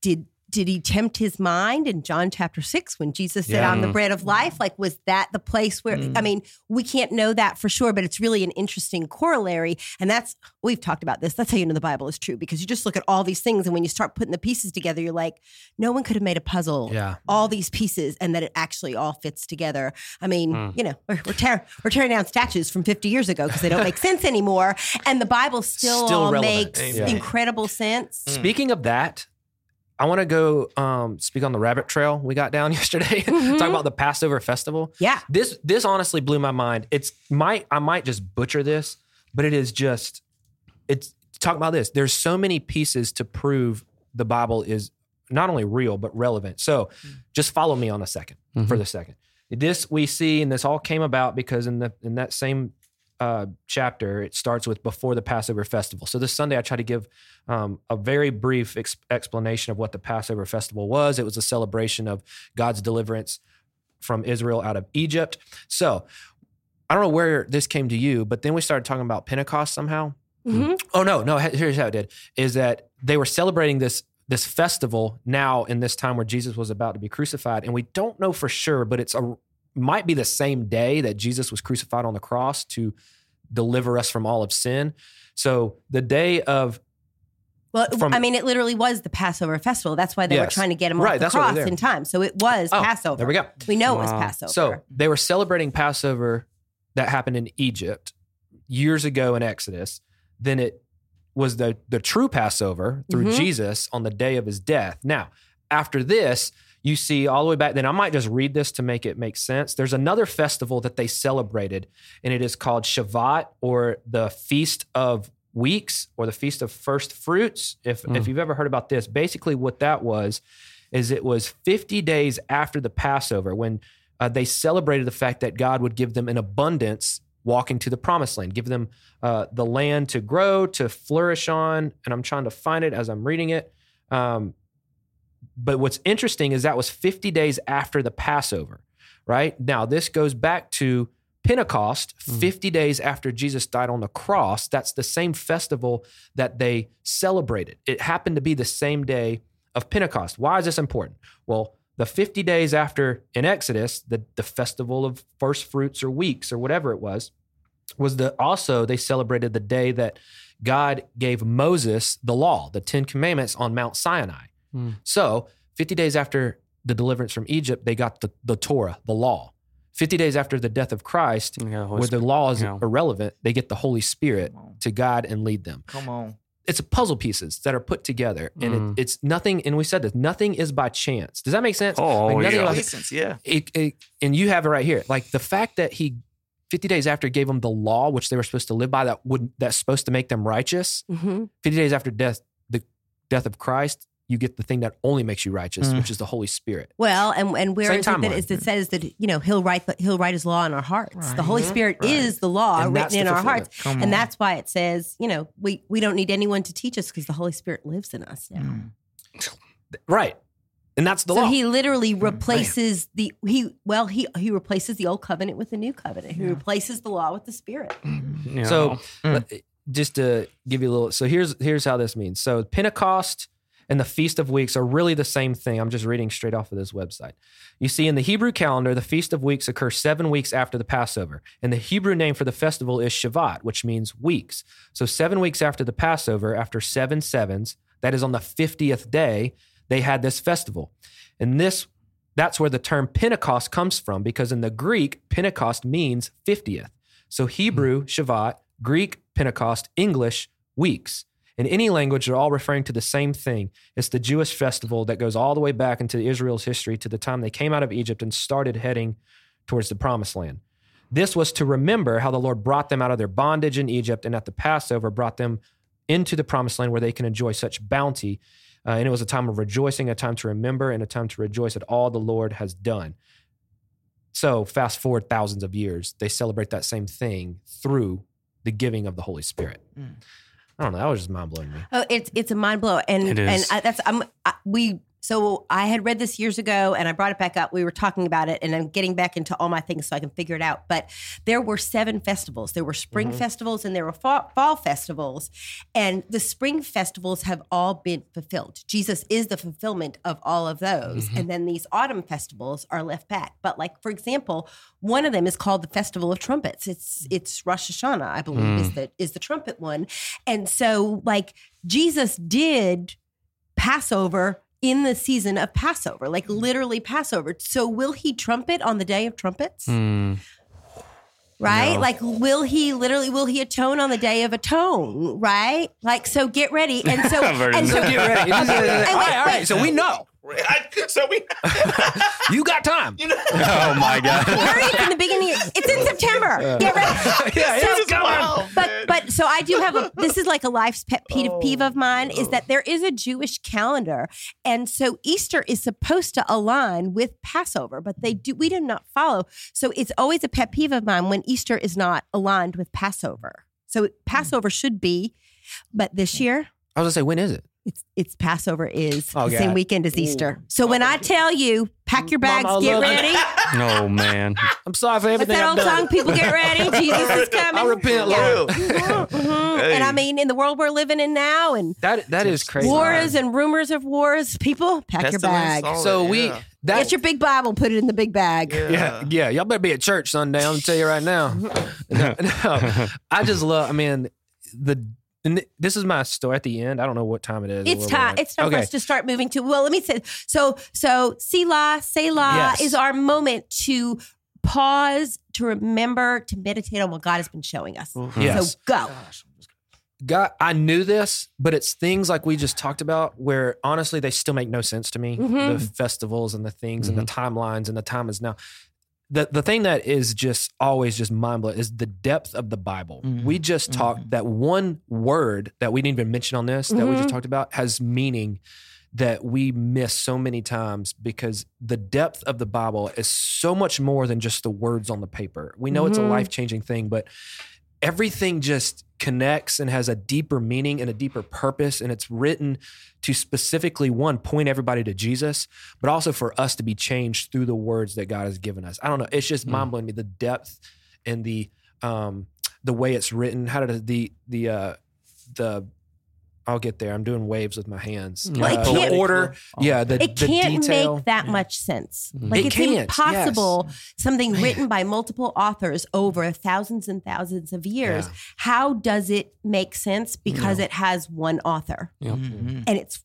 did did he tempt his mind in John chapter six when Jesus said, Yeah. "I'm the Mm. bread of life"? Like, was that the place where? Mm. I mean, we can't know that for sure, but it's really an interesting corollary, and that's we've talked about this. That's how you know the Bible is true because you just look at all these things, and when you start putting the pieces together, you're like, no one could have made a puzzle Yeah. all these pieces and that it actually all fits together. I mean, Hmm. you know, we're, we're, tear, we're tearing down statues from 50 years ago because they don't make sense anymore. And the Bible still, Still all makes Amen. incredible sense. Mm. Speaking of that, I want to go um, speak on the rabbit trail we got down yesterday. Mhm. Talk about the Passover festival. Yeah. This this honestly blew my mind. It's might I might just butcher this, but it is just it's talk about this. There's so many pieces to prove the Bible is not only real but relevant. So just follow me on a 2nd for Mhm. the second. This we see, and this all came about because in the in that same uh, chapter, it starts with before the Passover festival. So this Sunday, I try to give um, a very brief ex- explanation of what the Passover festival was. It was a celebration of God's deliverance from Israel out of Egypt. So I don't know where this came to you, but then we started talking about Pentecost somehow. Mhm. Oh no, no. he- Here's how it did: is that they were celebrating this this festival now in this time where Jesus was about to be crucified, and we don't know for sure, but it's a might be the same day that Jesus was crucified on the cross to deliver us from all of sin. So the day of Well, From- I mean, it literally was the Passover festival. That's why they were trying to get him Right, off the that's why they're cross in time. So it was Oh, Passover. there we go. We know it was Passover. So they were celebrating Passover that happened in Egypt years ago in Exodus. Then it was the the true Passover through Mhm. Jesus on the day of his death. Now, after this, you see all the way back. Then I might just read this to make it make sense. There's another festival that they celebrated, and it is called Shavuot or the Feast of Weeks or the Feast of First Fruits. If if Mm. you've ever heard about this, basically what that was is it was 50 days after the Passover when uh, they celebrated the fact that God would give them an abundance walking to the promised land, give them uh, the land to grow, to flourish on. And I'm trying to find it as I'm reading it. Um, but what's interesting is that was 50 days after the Passover, right? Now, this goes back to Pentecost, Mhm. 50 days after Jesus died on the cross. That's the same festival that they celebrated. It happened to be the same day of Pentecost. Why is this important? Well, the 50 days after in Exodus, the, the festival of first fruits or weeks or whatever it was, was the also they celebrated the day that God gave Moses the law, the 10 commandments on Mount Sinai. Hmm. So 50 days after the deliverance from Egypt, they got the, the Torah, the law. 50 days after the death of Christ, Yeah, Holy where the Spirit. law is yeah. irrelevant, they get the Holy Spirit to guide and lead them Come on. it's puzzle pieces that are put together and Mm. it, it's nothing and we said this nothing is by chance does that make sense Oh, Like, nothing yeah. about- License, yeah. it, it- and you have it right here like the fact that he 50 days after gave them the law which they were supposed to live by that would that's supposed to make them righteous Mhm. 50 days after death the death of christ you get the thing that only makes you righteous Mm. which is the holy spirit Well, and and where Same is it that timeline. is it says that you know he'll write he'll write his law in our hearts. The Holy. Spirit Right. is the law And written the in our hearts. fulfillment. Come on. And that's why it says, you know, we we don't need anyone to teach us because the Holy Spirit lives in us now. Mm. right and that's the so law he literally replaces the he well he he replaces the old covenant with the new covenant. He replaces the law with the Spirit. Yeah. So Mm. let- just to give you a little, so here's here's how this means. So Pentecost and the Feast of Weeks are really the same thing. I'm just reading straight off of this website. You see, in the Hebrew calendar, the Feast of Weeks occurs seven weeks after the Passover, and the Hebrew name for the festival is Shavuot, which means weeks. So seven weeks after the Passover, after seven sevens, that is on the fiftieth day, they had this festival, and this. That's where the term Pentecost comes from because in the Greek, Pentecost means 50th. So Hebrew, Shavuot, Greek, Pentecost, English, weeks. In any language, they're all referring to the same thing. It's the Jewish festival that goes all the way back into Israel's history to the time they came out of Egypt and started heading towards the promised land. This was to remember how the Lord brought them out of their bondage in Egypt and at the Passover brought them into the promised land where they can enjoy such bounty. Uh, and it was a time of rejoicing, a time to remember, and a time to rejoice at all the Lord has done. So, fast forward thousands of years, they celebrate that same thing through the giving of the Holy Spirit. Mm. I don't know. That was just mind blowing me. Oh, it's it's a mind blow, and It and. I, that's I'm I, we. So I had read this years ago, and I brought it back up. We were talking about it, and I'm getting back into all my things so I can figure it out. But there were seven festivals. There were spring mm-hmm. festivals, and there were fall, fall festivals, and the spring festivals have all been fulfilled. Jesus is the fulfillment of all of those, mm-hmm. and then these autumn festivals are left back. But like for example, one of them is called the Festival of Trumpets. It's it's Rosh Hashanah, I believe, is mm. the is the trumpet one. And so like Jesus did Passover in the season of Passover, like literally Passover. So will he trumpet on the day of trumpets? Mm. Right? No. Like will he literally will he atone on the day of atone? Right? Like so get ready. And so and so. Get ready. all right, all right. So we know so we, you got time. you know, Oh my god. hurry it's in the beginning. It's in September. Get ready. yeah, So- it's coming. Wow, but man. but so I do have a this is like a life's pet peeve, Oh, peeve of mine is oh. that there is a Jewish calendar and so Easter is supposed to align with Passover but they do we do not follow so it's always a pet peeve of mine when Easter is not aligned with Passover so Passover should be but this hmm. year I was gonna say, when is it? It's it's Passover is Oh, the same weekend as Easter so when I tell you pack your bags Mama, I get love you. ready Oh man. I'm sorry for what's everything that I've old done. song people get ready Jesus is coming I repent, Yeah. Lord. Mhm. Hey. And I mean, in the world we're living in now, and That that is crazy. wars and rumors of wars, people pack your bag. So that, we that Get your big Bible, put it in the big bag. yeah yeah y'all better be at church Sunday. I'm gonna tell you right now. No, no. I just love. I mean the. And th- this is my story at the end. I don't know what time it is. It's time. It's time okay. for us to start moving to. Well, let me say. So, so Selah, Selah Yes. is our moment to pause, to remember, to meditate on what God has been showing us. Yes. So go. God, I knew this, but it's things like we just talked about where honestly they still make no sense to me. Mhm. The festivals and the things and the timelines and the time is now. The the thing that is just always just mind blowing is the depth of the Bible. Mhm. We just talked that one word that we didn't even mention on this that we just Mhm. talked about has meaning that we miss so many times because the depth of the Bible is so much more than just the words on the paper. We know it's a Mhm. life changing thing, but everything just connects and has a deeper meaning and a deeper purpose. And it's written to specifically, one, point everybody to Jesus, but also for us to be changed through the words that God has given us. I don't know. It's just Mm. mind blowing me the depth and the um the way it's written. How did the the uh the I'll get there. I'm doing waves with my hands. Well, it Uh, the order, yeah, the, It can't detail. make that Yeah. much sense. Mhm. Like It it's can't, impossible. Something Man. written by multiple authors over thousands and thousands of years. Yeah. How does it make sense? Because Yeah. it has one author, Yep. Mhm. and it's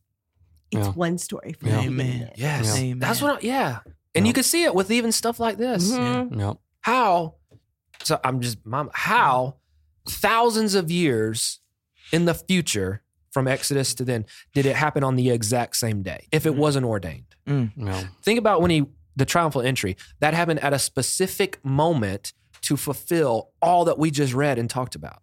it's Yeah. one story. From Yeah. the beginning to Amen. end. Yes, Amen. that's what. I, yeah, and Yeah. you can see it with even stuff like this. Mhm. Yep. How? So I'm just mom. How thousands of years in the future from Exodus to then did it happen on the exact same day if it Mhm. wasn't ordained? Yeah. Think about when he the triumphal entry that happened at a specific moment to fulfill all that we just read and talked about.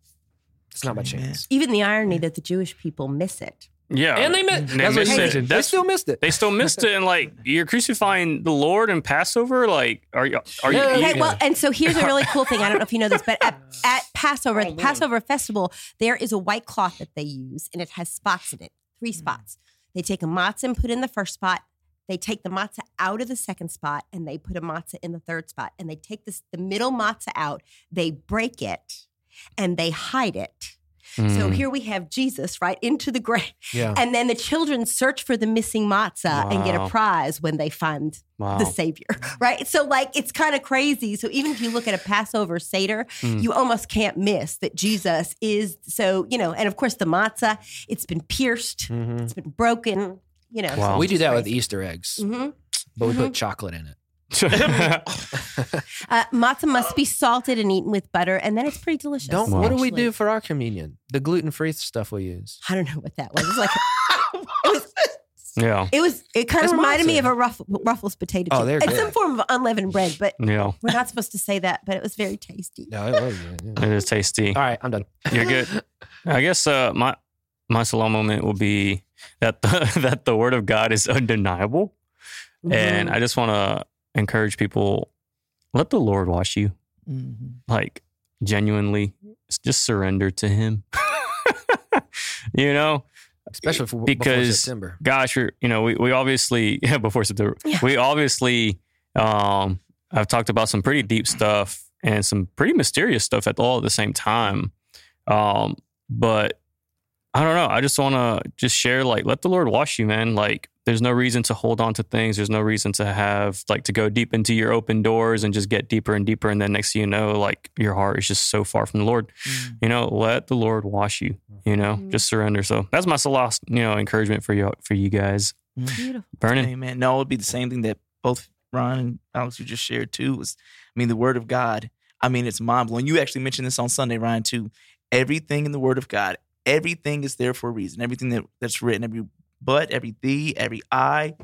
It's not by chance. Even the irony that the Jewish people miss it. Yeah. And they missed. They that's missed he it. said. They still missed it. They still missed it, and like you're crucifying the Lord in Passover. Like, are you? Are you? Yeah. you- Okay, well, and so here's a really cool thing. I don't know if you know this, but at, at Passover, at the Passover festival, there is a white cloth that they use, and it has spots in it, three hmm. spots. They take a matzah and put in the first spot. They take the matzah out of the second spot, and they put a matzah in the third spot. And they take this the middle matzah out, they break it, and they hide it. So Mm. here we have Jesus right into the grave, Yeah. and then the children search for the missing matzah and get a prize when they find wow. the savior right so like it's kind of crazy so even if you look at a passover seder Mm. you almost can't miss that jesus is so you know and of course the matzah it's been pierced Mhm. it's been broken you know Wow. We do that with Easter eggs, hmm but we put chocolate in it. uh, matzah must be salted and eaten with butter and then it's pretty delicious Don't. What do we do for our communion? The gluten free stuff we use. i don't know what that was it was like it was, Yeah. It was. It kind of It's reminded me of a Ruff, Ruffles potato Oh, chip. they're It's good. some form of unleavened bread, but Yeah. we're not supposed to say that. But it was very tasty. No, it was good. yeah. It is tasty. All right, I'm done. You're good. I guess uh, my my Selah moment will be that the, that the word of God is undeniable, Mm-hmm. and I just want to encourage people: let the Lord wash you. Mhm. Like genuinely, just surrender to Him. you know, Especially for Because- September. gosh, you're, you know, we, we obviously before September, Yeah. we obviously, um, I've talked about some pretty deep stuff and some pretty mysterious stuff at all at the same time. Um, but I don't know. I just want to just share, like, let the Lord wash you, man. Like, there's no reason to hold on to things. There's no reason to have like to go deep into your open doors and just get deeper and deeper. And then next thing you know, like your heart is just so far from the Lord. Mm. You know, let the Lord wash you. You know, Mhm. just surrender. So that's my last, you know, encouragement for you for you guys. Beautiful. Burning. Amen. No, it would be the same thing that both Ron and Alex you just shared too. Was I mean the Word of God. I mean it's mind blowing. You actually mentioned this on Sunday, Ryan. Too. Everything in the Word of God, everything is there for a reason. Everything that, that's written, every but, every thee, every I,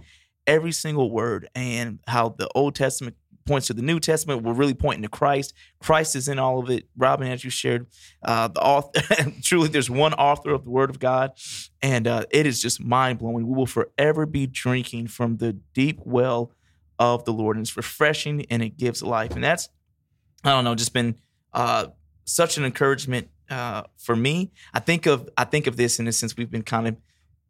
every single word, and how the Old Testament points to the New Testament. We're really pointing to Christ. Christ is in all of it. Robin, as you shared, uh, the author. truly, there's one author of the Word of God, and uh, it is just mind blowing. We will forever be drinking from the deep well of the Lord, and it's refreshing and it gives life. And that's, I don't know, just been uh, such an encouragement uh, for me. I think of I think of this in a sense. We've been kind of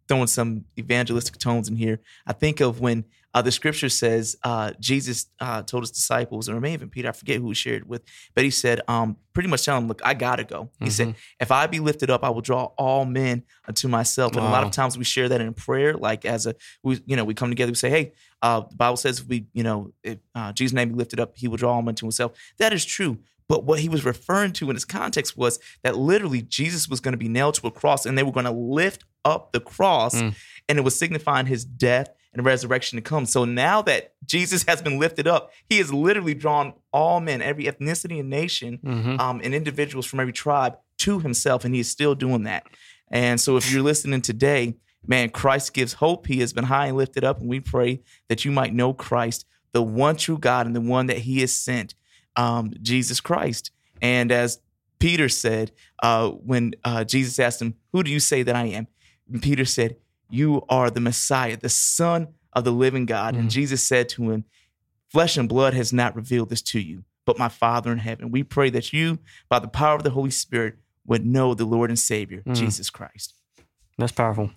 throwing some evangelistic tones in here. I think of when uh, the scripture says uh, Jesus uh, told his disciples, or maybe even Peter, I forget who he shared with, but he said, um, pretty much tell him, look, I gotta go. He said, if I be lifted up, I will draw all men unto myself. And a lot of times we share that in prayer, like as a, we, you know, we come together, we say, hey, uh, the Bible says if we, you know, if uh, Jesus' name be lifted up, he will draw all men to himself. That is true. But what he was referring to in his context was that literally Jesus was going to be nailed to a cross and they were going to lift up the cross Mm. and it was signifying his death and resurrection to come. So now that Jesus has been lifted up, he has literally drawn all men, every ethnicity and nation, Mm-hmm. um, and individuals from every tribe to himself, and he is still doing that. And so, if you're listening today, man, Christ gives hope. He has been high and lifted up, and we pray that you might know Christ, the one true God, and the one that He has sent, um, Jesus Christ. And as Peter said, uh, when uh, Jesus asked him, "Who do you say that I am?" And Peter said, "You are the Messiah, the Son of the living God." And Mm. Jesus said to him, Flesh and blood has not revealed this to you, but my Father in heaven. We pray that you, by the power of the Holy Spirit, would know the Lord and Savior, Mm. Jesus Christ. That's powerful.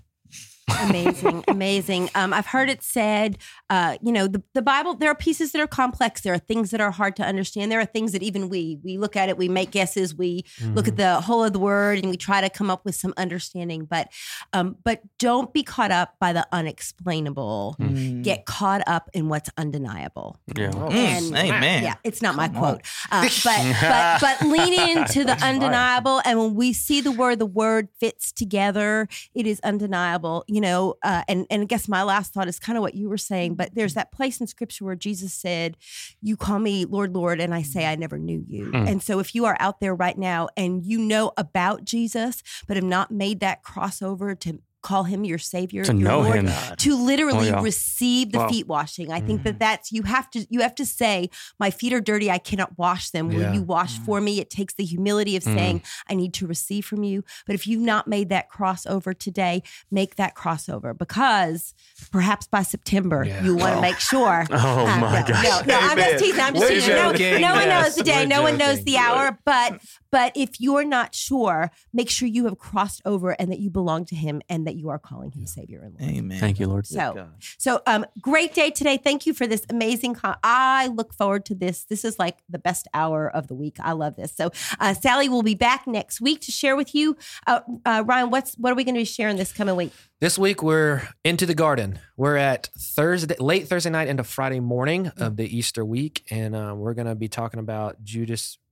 Amazing amazing um, i've heard it said uh, you know the, the bible there are pieces that are complex there are things that are hard to understand there are things that even we we look at it we make guesses we look at the whole of the word and we try to come up with some understanding but um, but don't be caught up by the unexplainable Mm. get caught up in what's undeniable Yeah. Oh, Mm, amen. yeah, it's not my Come on. quote, uh, but but but lean into the undeniable, and when we see the word, the word fits together. It is undeniable, you know. Uh, and and I guess my last thought is kind of what you were saying, but there's that place in Scripture where Jesus said, "You call me Lord, Lord, and I say I never knew you." Mm. And so, if you are out there right now and you know about Jesus, but have not made that crossover to call him your Savior, To your know Lord, him. To literally Oh, yeah. receive the Wow. feet washing. I think Mhm. that that's you have to you have to say my feet are dirty. I cannot wash them. Will Yeah. you wash for me? It takes the humility of Mhm. saying I need to receive from you. But if you've not made that crossover today, make that crossover because perhaps by September Yeah. you want to Oh. make sure. Oh Uh, my no, gosh. No, no, I'm just teasing. I'm just teasing. No, no one knows the day. we're No one knows the hour. But but if you're not sure, make sure you have crossed over and that you belong to Him and that you are calling Him Savior and Lord. Amen. Thank you, Lord. So- So, um, great day today. Thank you for this amazing. Con- I look forward to this. This is like the best hour of the week. I love this. So, uh, Sally will be back next week to share with you. Uh, uh, Ryan, what's what are we going to be sharing this coming week? This week we're into the garden. We're at Thursday, late Thursday night into Friday morning of the Easter week, and uh, we're going to be talking about Judas, re-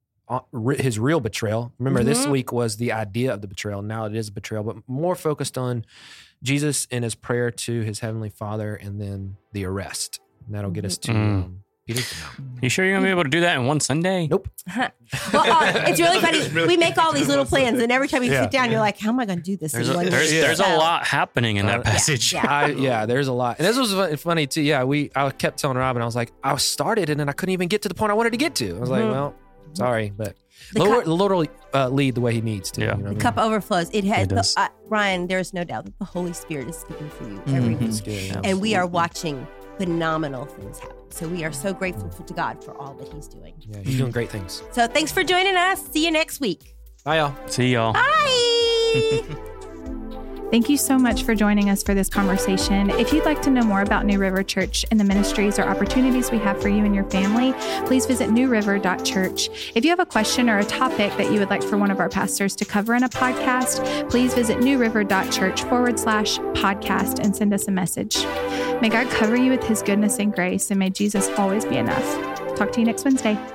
his real betrayal. Remember, this Mhm. week was the idea of the betrayal. Now it is a betrayal, but more focused on Jesus and his prayer to his heavenly Father, and then the arrest. And that'll get us to Mm. um, Peter You sure you're gonna be able to do that in one Sunday? Nope. well, uh, it's really funny. We make all these little plans, and every time you Yeah. sit down, you're like, "How am I going to do this?" There's a, one there's, there's a lot happening in Uh, that passage. yeah. I, yeah, there's a lot, and this was funny too. Yeah, we I kept telling Robin, I was like, I started, and then I couldn't even get to the point I wanted to get to. I was like, Mhm. well, sorry, but The the cup- Lord, the Lord will uh, lead the way He needs to. Yeah. you know what I The mean? cup overflows. It has It the, uh, Ryan. There is no doubt that the Holy Spirit is speaking for you every Mhm. week, yeah. and we are watching phenomenal things happen. So we are so grateful to God for all that He's doing. Yeah, He's doing great things. So thanks for joining us. See you next week. Bye, y'all. See y'all. Bye. Thank you so much for joining us for this conversation. If you'd like to know more about New River Church and the ministries or opportunities we have for you and your family, please visit newriver.church. If you have a question or a topic that you would like for one of our pastors to cover in a podcast, please visit newriver.church forward slash podcast and send us a message. May God cover you with his goodness and grace, and may Jesus always be enough. Talk to you next Wednesday.